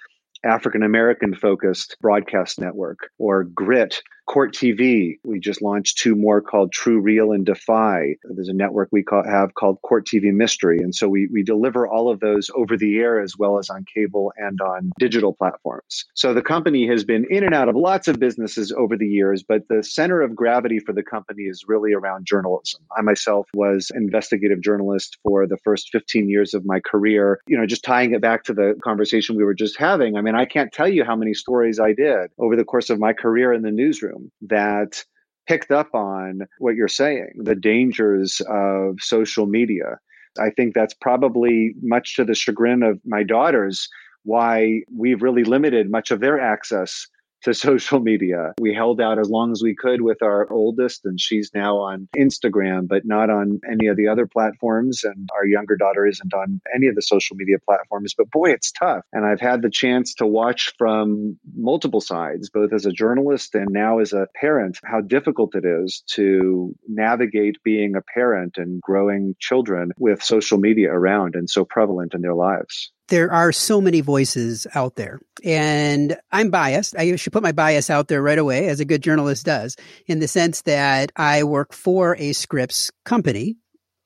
African American focused broadcast network, or Grit, Court TV. We just launched two more called True Real and Defy. There's a network we call, have called Court TV Mystery. And so we, we deliver all of those over the air as well as on cable and on digital platforms. So the company has been in and out of lots of businesses over the years, but the center of gravity for the company is really around journalism. I myself was investigative journalist for the first 15 years of my career. You know, just tying it back to the conversation we were just having. I mean, I can't tell you how many stories I did over the course of my career in the newsroom that picked up on what you're saying, the dangers of social media. I think that's probably much to the chagrin of my daughters why we've really limited much of their access to social media. We held out as long as we could with our oldest, and she's now on Instagram, but not on any of the other platforms. And our younger daughter isn't on any of the social media platforms. But boy, it's tough. And I've had the chance to watch from multiple sides, both as a journalist and now as a parent, how difficult it is to navigate being a parent and growing children with social media around and so prevalent in their lives there are so many voices out there and I'm biased. I should put my bias out there right away as a good journalist does in the sense that I work for a Scripps company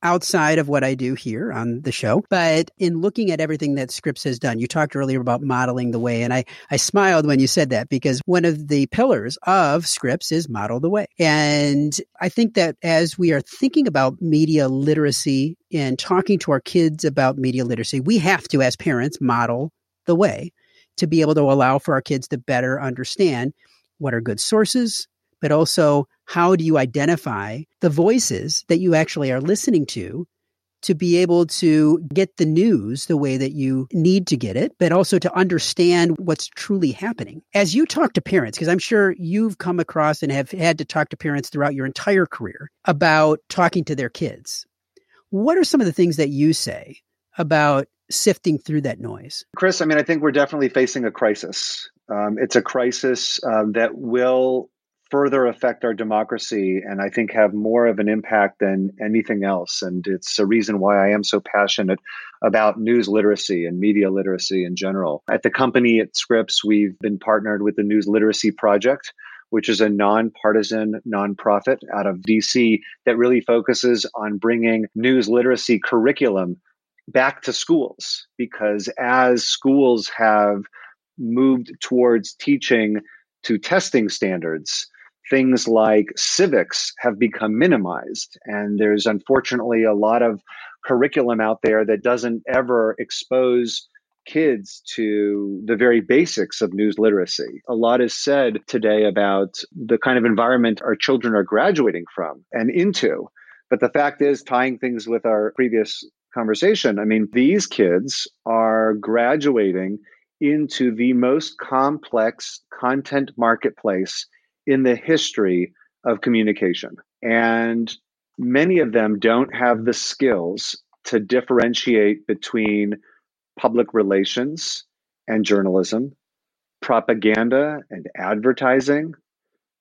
outside of what I do here on the show. But in looking at everything that Scripps has done, you talked earlier about modeling the way. And I, I smiled when you said that because one of the pillars of Scripps is model the way. And I think that as we are thinking about media literacy and talking to our kids about media literacy, we have to, as parents, model the way to be able to allow for our kids to better understand what are good sources, but also how do you identify the voices that you actually are listening to to be able to get the news the way that you need to get it, but also to understand what's truly happening. As you talk to parents, because I'm sure you've come across and have had to talk to parents throughout your entire career about talking to their kids. What are some of the things that you say about sifting through that noise? Chris, I mean, I think we're definitely facing a crisis. Um, it's a crisis um, that will further affect our democracy and I think have more of an impact than anything else. And it's a reason why I am so passionate about news literacy and media literacy in general. At the company at Scripps, we've been partnered with the News Literacy Project, which is a nonpartisan nonprofit out of DC that really focuses on bringing news literacy curriculum back to schools because as schools have moved towards teaching to testing standards, things like civics have become minimized. And there's unfortunately a lot of curriculum out there that doesn't ever expose kids to the very basics of news literacy. A lot is said today about the kind of environment our children are graduating from and into. But the fact is, tying things with our previous conversation, I mean, these kids are graduating into the most complex content marketplace in the history of communication. And many of them don't have the skills to differentiate between public relations and journalism, propaganda and advertising,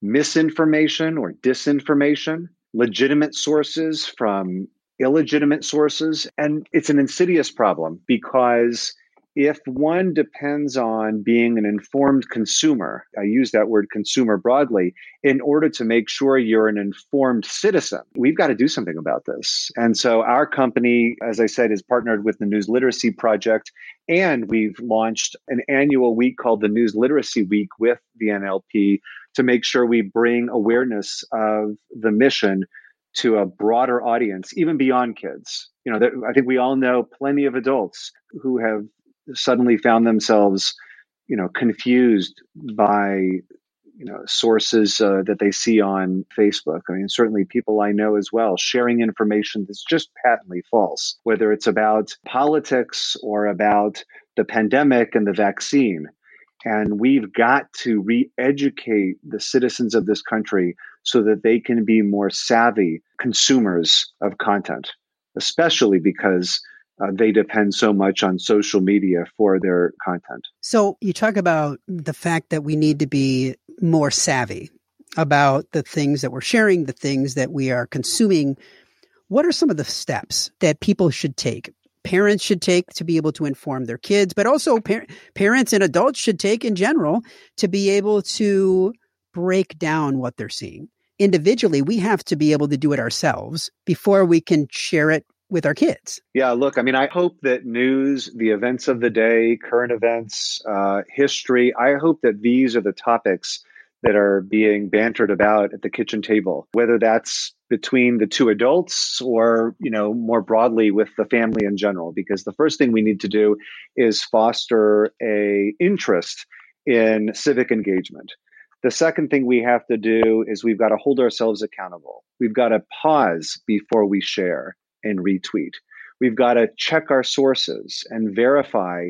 misinformation or disinformation, legitimate sources from illegitimate sources. And it's an insidious problem because if one depends on being an informed consumer, I use that word consumer broadly, in order to make sure you're an informed citizen, we've got to do something about this. And so our company, as I said, is partnered with the News Literacy Project, and we've launched an annual week called the News Literacy Week with the NLP to make sure we bring awareness of the mission to a broader audience, even beyond kids. You know, I think we all know plenty of adults who have suddenly found themselves, you know, confused by you know sources uh, that they see on Facebook. I mean, certainly people I know as well sharing information that's just patently false, whether it's about politics or about the pandemic and the vaccine. And we've got to re-educate the citizens of this country so that they can be more savvy consumers of content, especially because uh, they depend so much on social media for their content. So you talk about the fact that we need to be more savvy about the things that we're sharing, the things that we are consuming. What are some of the steps that people should take? Parents should take to be able to inform their kids, but also par- parents and adults should take in general to be able to break down what they're seeing. Individually, we have to be able to do it ourselves before we can share it with our kids. Yeah, look, I mean, I hope that news, the events of the day, current events, uh, history, I hope that these are the topics that are being bantered about at the kitchen table, whether that's between the two adults or, you know, more broadly with the family in general, because the first thing we need to do is foster a interest in civic engagement. The second thing we have to do is we've got to hold ourselves accountable. We've got to pause before we share and retweet. We've got to check our sources and verify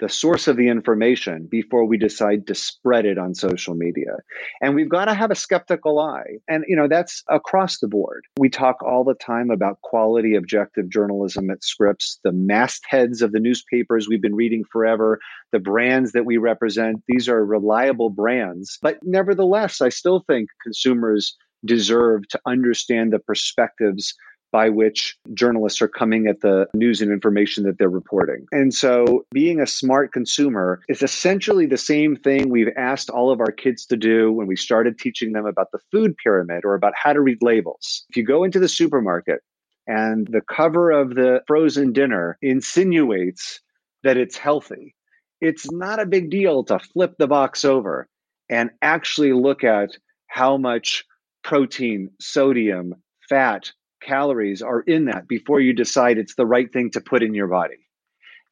the source of the information before we decide to spread it on social media. And we've got to have a skeptical eye. And, you know, that's across the board. We talk all the time about quality, objective journalism at Scripps, the mastheads of the newspapers we've been reading forever, the brands that we represent. These are reliable brands. But nevertheless, I still think consumers deserve to understand the perspectives by which journalists are coming at the news and information that they're reporting. And so being a smart consumer is essentially the same thing we've asked all of our kids to do when we started teaching them about the food pyramid or about how to read labels. If you go into the supermarket and the cover of the frozen dinner insinuates that it's healthy, it's not a big deal to flip the box over and actually look at how much protein, sodium, fat, calories are in that before you decide it's the right thing to put in your body.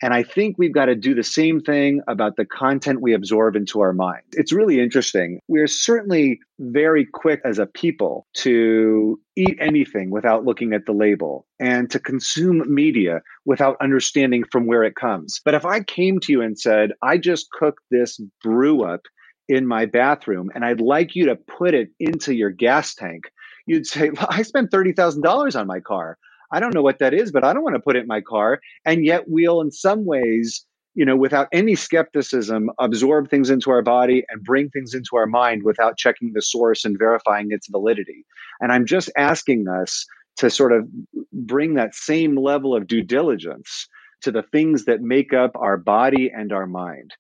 And I think we've got to do the same thing about the content we absorb into our mind. It's really interesting. We're certainly very quick as a people to eat anything without looking at the label and to consume media without understanding from where it comes. But if I came to you and said, I just cooked this brew up in my bathroom and I'd like you to put it into your gas tank you'd say, [LAUGHS] I spent $30,000 on my car. I don't know what that is, but I don't want to put it in my car. And yet we'll, in some ways, you know, without any skepticism, absorb things into our body and bring things into our mind without checking the source and verifying its validity. And I'm just asking us to sort of bring that same level of due diligence to the things that make up our body and our mind.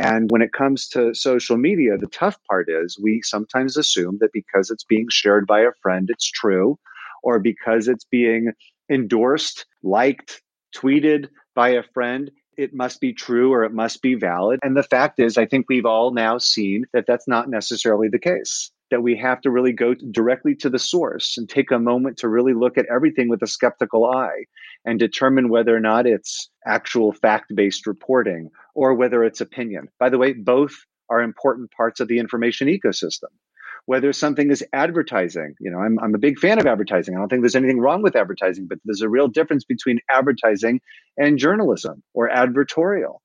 And when it comes to social media, the tough part is we sometimes assume that because it's being shared by a friend, it's true, or because it's being endorsed, liked, tweeted by a friend, it must be true or it must be valid. And the fact is, I think we've all now seen that that's not necessarily the case. That we have to really go directly to the source and take a moment to really look at everything with a skeptical eye and determine whether or not it's actual fact based reporting or whether it's opinion. By the way, both are important parts of the information ecosystem. Whether something is advertising, you know, I'm, I'm a big fan of advertising. I don't think there's anything wrong with advertising, but there's a real difference between advertising and journalism or advertorial.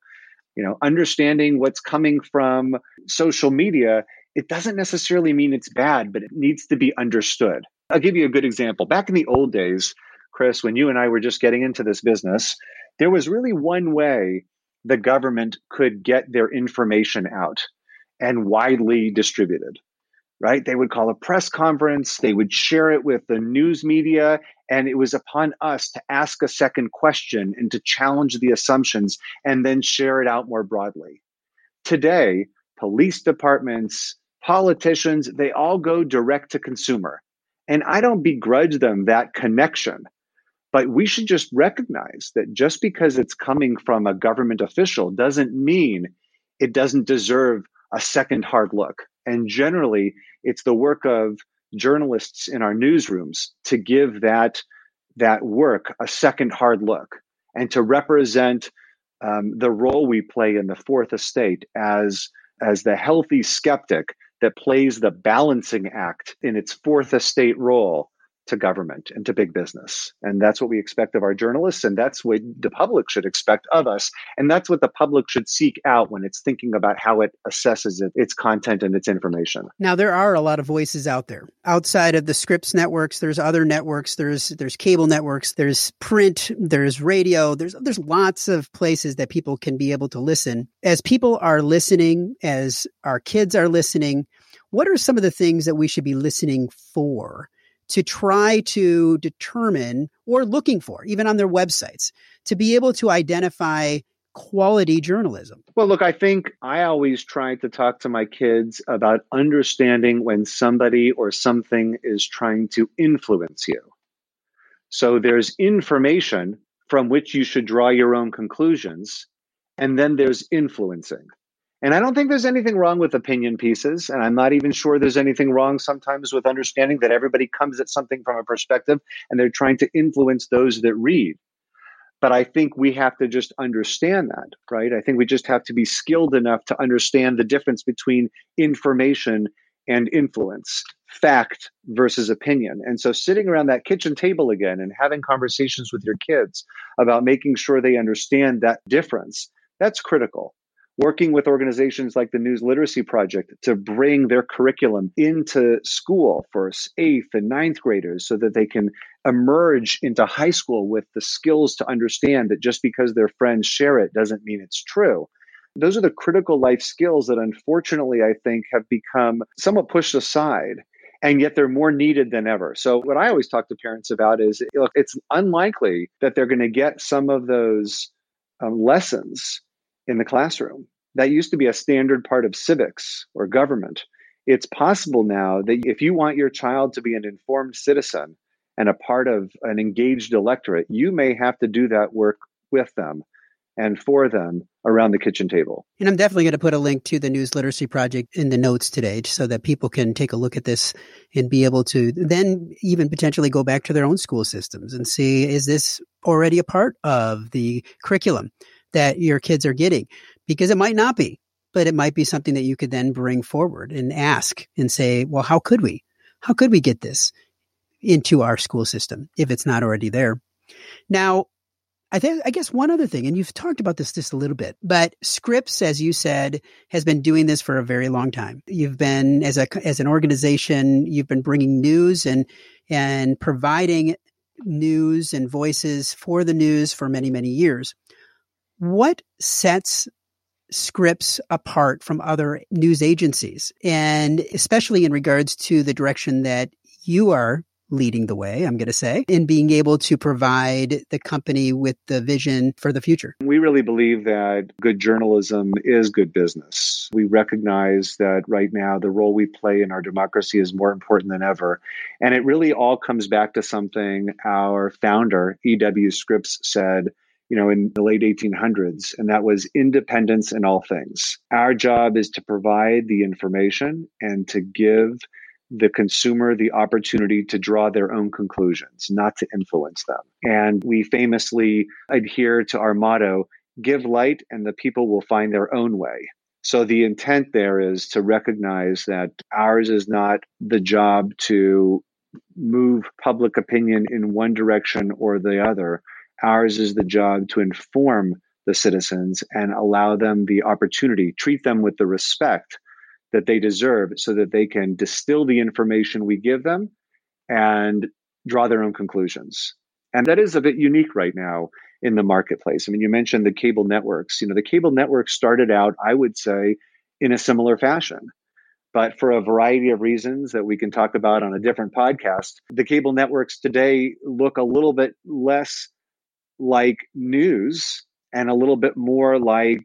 You know, understanding what's coming from social media, it doesn't necessarily mean it's bad, but it needs to be understood. I'll give you a good example. Back in the old days, Chris, when you and I were just getting into this business, there was really one way the government could get their information out and widely distributed, right? They would call a press conference, they would share it with the news media, and it was upon us to ask a second question and to challenge the assumptions and then share it out more broadly. Today, police departments, politicians, they all go direct to consumer. And I don't begrudge them that connection. But we should just recognize that just because it's coming from a government official doesn't mean it doesn't deserve a second hard look. And generally, it's the work of journalists in our newsrooms to give that that work a second hard look and to represent um, the role we play in the fourth estate as as the healthy skeptic that plays the balancing act in its fourth estate role to government and to big business. And that's what we expect of our journalists. And that's what the public should expect of us. And that's what the public should seek out when it's thinking about how it assesses it, its content and its information. Now, there are a lot of voices out there. Outside of the Scripps networks, there's other networks, there's, there's cable networks, there's print, there's radio, there's, there's lots of places that people can be able to listen. As people are listening, as our kids are listening, what are some of the things that we should be listening for? To try to determine or looking for, even on their websites, to be able to identify quality journalism? Well, look, I think I always try to talk to my kids about understanding when somebody or something is trying to influence you. So there's information from which you should draw your own conclusions, and then there's influencing. And I don't think there's anything wrong with opinion pieces. And I'm not even sure there's anything wrong sometimes with understanding that everybody comes at something from a perspective and they're trying to influence those that read. But I think we have to just understand that, right? I think we just have to be skilled enough to understand the difference between information and influence, fact versus opinion. And so sitting around that kitchen table again and having conversations with your kids about making sure they understand that difference, that's critical working with organizations like the News Literacy Project to bring their curriculum into school for eighth and ninth graders so that they can emerge into high school with the skills to understand that just because their friends share it doesn't mean it's true. Those are the critical life skills that unfortunately I think have become somewhat pushed aside and yet they're more needed than ever. So what I always talk to parents about is look, it's unlikely that they're going to get some of those um, lessons in the classroom. That used to be a standard part of civics or government. It's possible now that if you want your child to be an informed citizen and a part of an engaged electorate, you may have to do that work with them and for them around the kitchen table. And I'm definitely going to put a link to the News Literacy Project in the notes today so that people can take a look at this and be able to then even potentially go back to their own school systems and see is this already a part of the curriculum? That your kids are getting because it might not be, but it might be something that you could then bring forward and ask and say, well, how could we? How could we get this into our school system if it's not already there? Now, I I guess one other thing, and you've talked about this just a little bit, but Scripps, as you said, has been doing this for a very long time. You've been, as a, as an organization, you've been bringing news and, and providing news and voices for the news for many, many years. What sets Scripps apart from other news agencies? And especially in regards to the direction that you are leading the way, I'm going to say, in being able to provide the company with the vision for the future. We really believe that good journalism is good business. We recognize that right now the role we play in our democracy is more important than ever. And it really all comes back to something our founder, E.W. Scripps, said you know, in the late 1800s, and that was independence in all things. Our job is to provide the information and to give the consumer the opportunity to draw their own conclusions, not to influence them. And we famously adhere to our motto give light, and the people will find their own way. So the intent there is to recognize that ours is not the job to move public opinion in one direction or the other. Ours is the job to inform the citizens and allow them the opportunity, treat them with the respect that they deserve so that they can distill the information we give them and draw their own conclusions. And that is a bit unique right now in the marketplace. I mean, you mentioned the cable networks. You know, the cable networks started out, I would say, in a similar fashion. But for a variety of reasons that we can talk about on a different podcast, the cable networks today look a little bit less like news and a little bit more like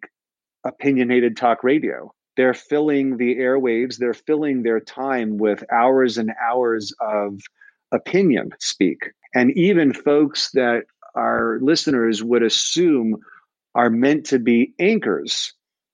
opinionated talk radio they're filling the airwaves, they're filling their time with hours and hours of opinion speak. And even folks that our listeners would assume are meant to be anchors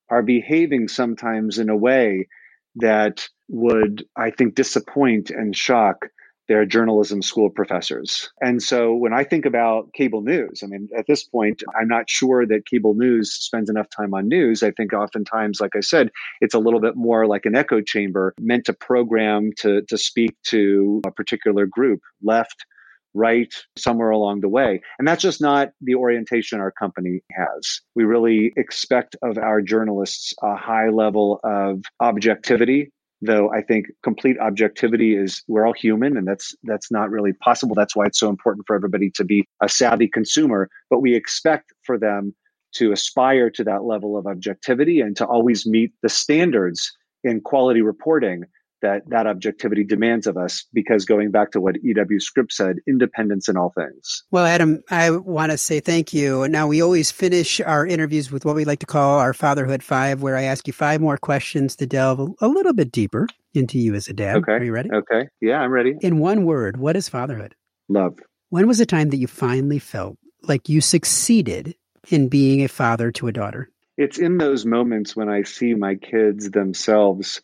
are behaving sometimes in a way that would, I think, disappoint and shock their journalism school professors. And so when I think about cable news, I mean, at this point, I'm not sure that cable news spends enough time on news. I think oftentimes, like I said, it's a little bit more like an echo chamber meant to program to, to speak to a particular group, left, right, somewhere along the way. And that's just not the orientation our company has. We really expect of our journalists a high level of objectivity though I think complete objectivity is we're all human and that's that's not really possible. That's why it's so important for everybody to be a savvy consumer, but we expect for them to aspire to that level of objectivity and to always meet the standards in quality reporting that that objectivity demands of us because going back to what EW Scripps said, independence in all things. Well, Adam, I want to say thank you. Now, we always finish our interviews with what we like to call our Fatherhood Five, where I ask you five more questions to delve a little bit deeper into you as a dad. Okay. Are you ready? Okay. Yeah, I'm ready. In one word, what is fatherhood? Love. When was the time that you finally felt like you succeeded in being a father to a daughter? It's in those moments when I see my kids themselves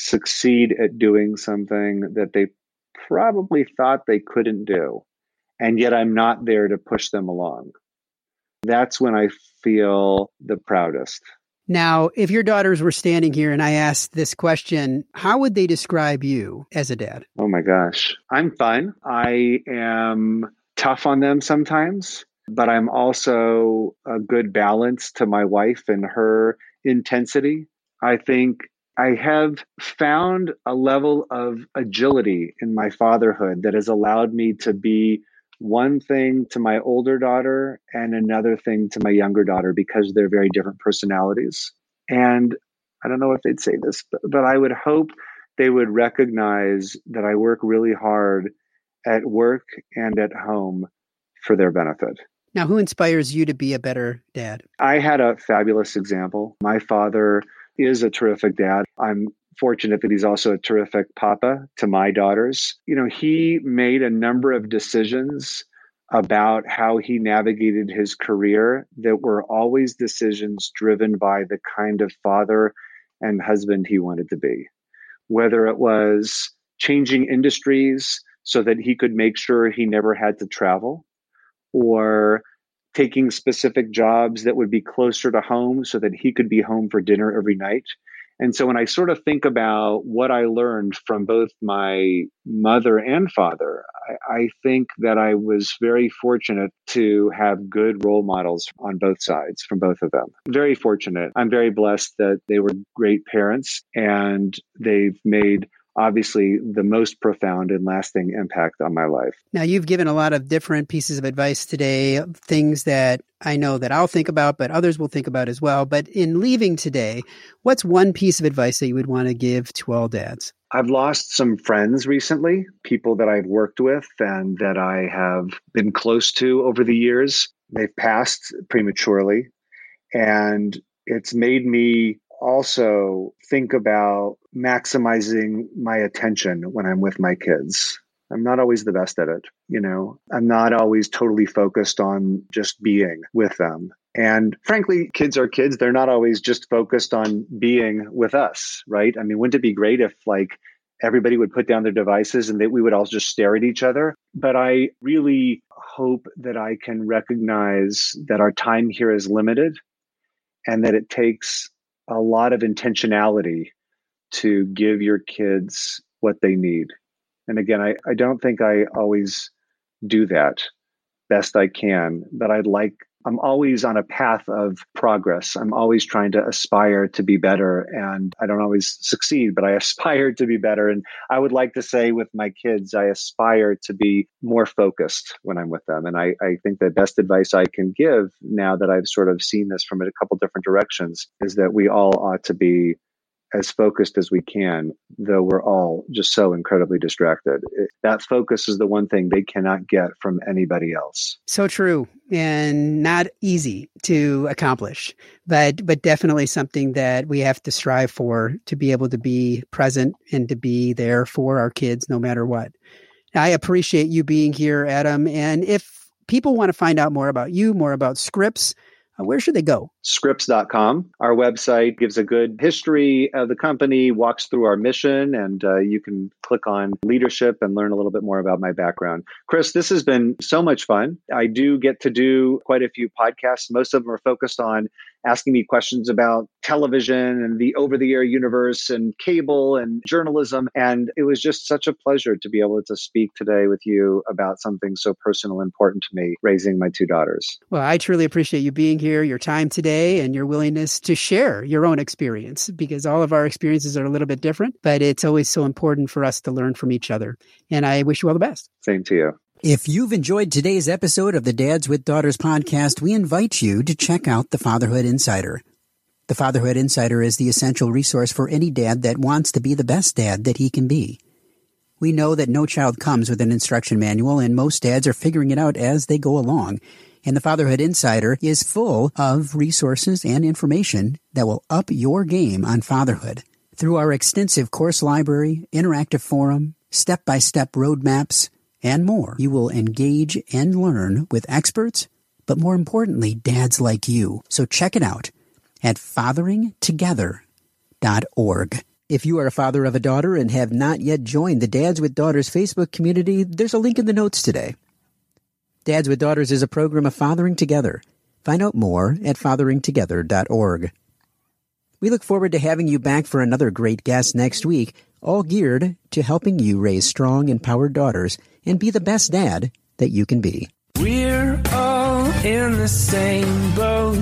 succeed at doing something that they probably thought they couldn't do. And yet I'm not there to push them along. That's when I feel the proudest. Now, if your daughters were standing here and I asked this question, how would they describe you as a dad? Oh my gosh. I'm fun. I am tough on them sometimes, but I'm also a good balance to my wife and her intensity. I think I have found a level of agility in my fatherhood that has allowed me to be one thing to my older daughter and another thing to my younger daughter because they're very different personalities. And I don't know if they'd say this, but, but I would hope they would recognize that I work really hard at work and at home for their benefit. Now, who inspires you to be a better dad? I had a fabulous example. My father is a terrific dad. I'm fortunate that he's also a terrific papa to my daughters. You know, he made a number of decisions about how he navigated his career that were always decisions driven by the kind of father and husband he wanted to be. Whether it was changing industries so that he could make sure he never had to travel, or taking specific jobs that would be closer to home so that he could be home for dinner every night. And so when I sort of think about what I learned from both my mother and father, I, I, think that I was very fortunate to have good role models on both sides from both of them. Very fortunate. I'm very blessed that they were great parents and they've made obviously the most profound and lasting impact on my life. Now, you've given a lot of different pieces of advice today, things that I know that I'll think about, but others will think about as well. But in leaving today, what's one piece of advice that you would want to give to all dads? I've lost some friends recently, people that I've worked with and that I have been close to over the years. They've passed prematurely. And it's made me also think about maximizing my attention when I'm with my kids. I'm not always the best at it. You know, I'm not always totally focused on just being with them. And frankly, kids are kids. They're not always just focused on being with us, right? I mean, wouldn't it be great if like everybody would put down their devices and that we would all just stare at each other? But I really hope that I can recognize that our time here is limited and that it takes a lot of intentionality to give your kids what they need. And again, I, I don't think I always do that best I can, but I'd like I'm always on a path of progress. I'm always trying to aspire to be better. And I don't always succeed, but I [LAUGHS] aspire to be better. And I would like to say with my kids, I aspire to be more focused when I'm with them. And I, I think the best advice I can give now that I've sort of seen this from a couple different directions is that we all ought to be as focused as we can, though we're all just so incredibly distracted. That focus is the one thing they cannot get from anybody else. So true and not easy to accomplish, but but definitely something that we have to strive for to be able to be present and to be there for our kids no matter what. I appreciate you being here, Adam, and if people want to find out more about you, more about Scripps, uh, where should they go? Scripps.com. Our website gives a good history of the company, walks through our mission, and uh, you can click on leadership and learn a little bit more about my background. Chris, this has been so much fun. I do get to do quite a few podcasts. Most of them are focused on asking me questions about television and the over the air universe and cable and journalism. And it was just such a pleasure to be able to speak today with you about something so personal and important to me, raising my two daughters. Well, I truly appreciate you being here, your time today, and your willingness to share your own experience because all of our experiences are a little bit different, but it's always so important for us to learn from each other. And I wish you all the best. Same to you. If you've enjoyed today's episode of the Dads with Daughters podcast, we invite you to check out the Fatherhood Insider. The Fatherhood Insider is the essential resource for any dad that wants to be the best dad that he can be. We know that no child comes with an instruction manual, and most dads are figuring it out as they go along. And the Fatherhood Insider is full of resources and information that will up your game on fatherhood. Through our extensive course library, interactive forum, step by step roadmaps, and more. You will engage and learn with experts, but more importantly, dads like you. So check it out at fatheringtogether.org. If you are a father of a daughter and have not yet joined the Dads with Daughters Facebook community, there's a link in the notes today. Dads with Daughters is a program of Fathering Together. Find out more at fatheringtogether.org. We look forward to having you back for another great guest next week, all geared to helping you raise strong, empowered daughters and be the best dad that you can be. We're all in the same boat.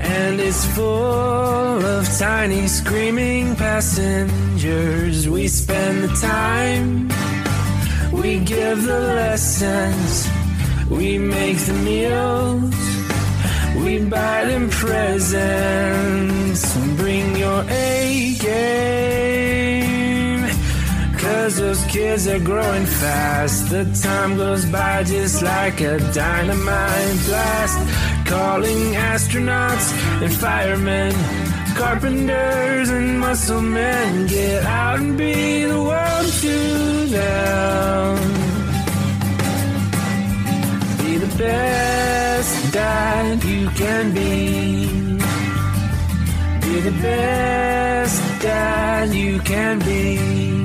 And it's full of tiny screaming passengers. We spend the time, we give the lessons, we make the meals, we buy them presents. And bring your A game. Cause those kids are growing fast. The time goes by just like a dynamite blast. Calling astronauts and firemen, carpenters and muscle men. Get out and be the world to them. Be the best dad you can be. Be the best dad you can be.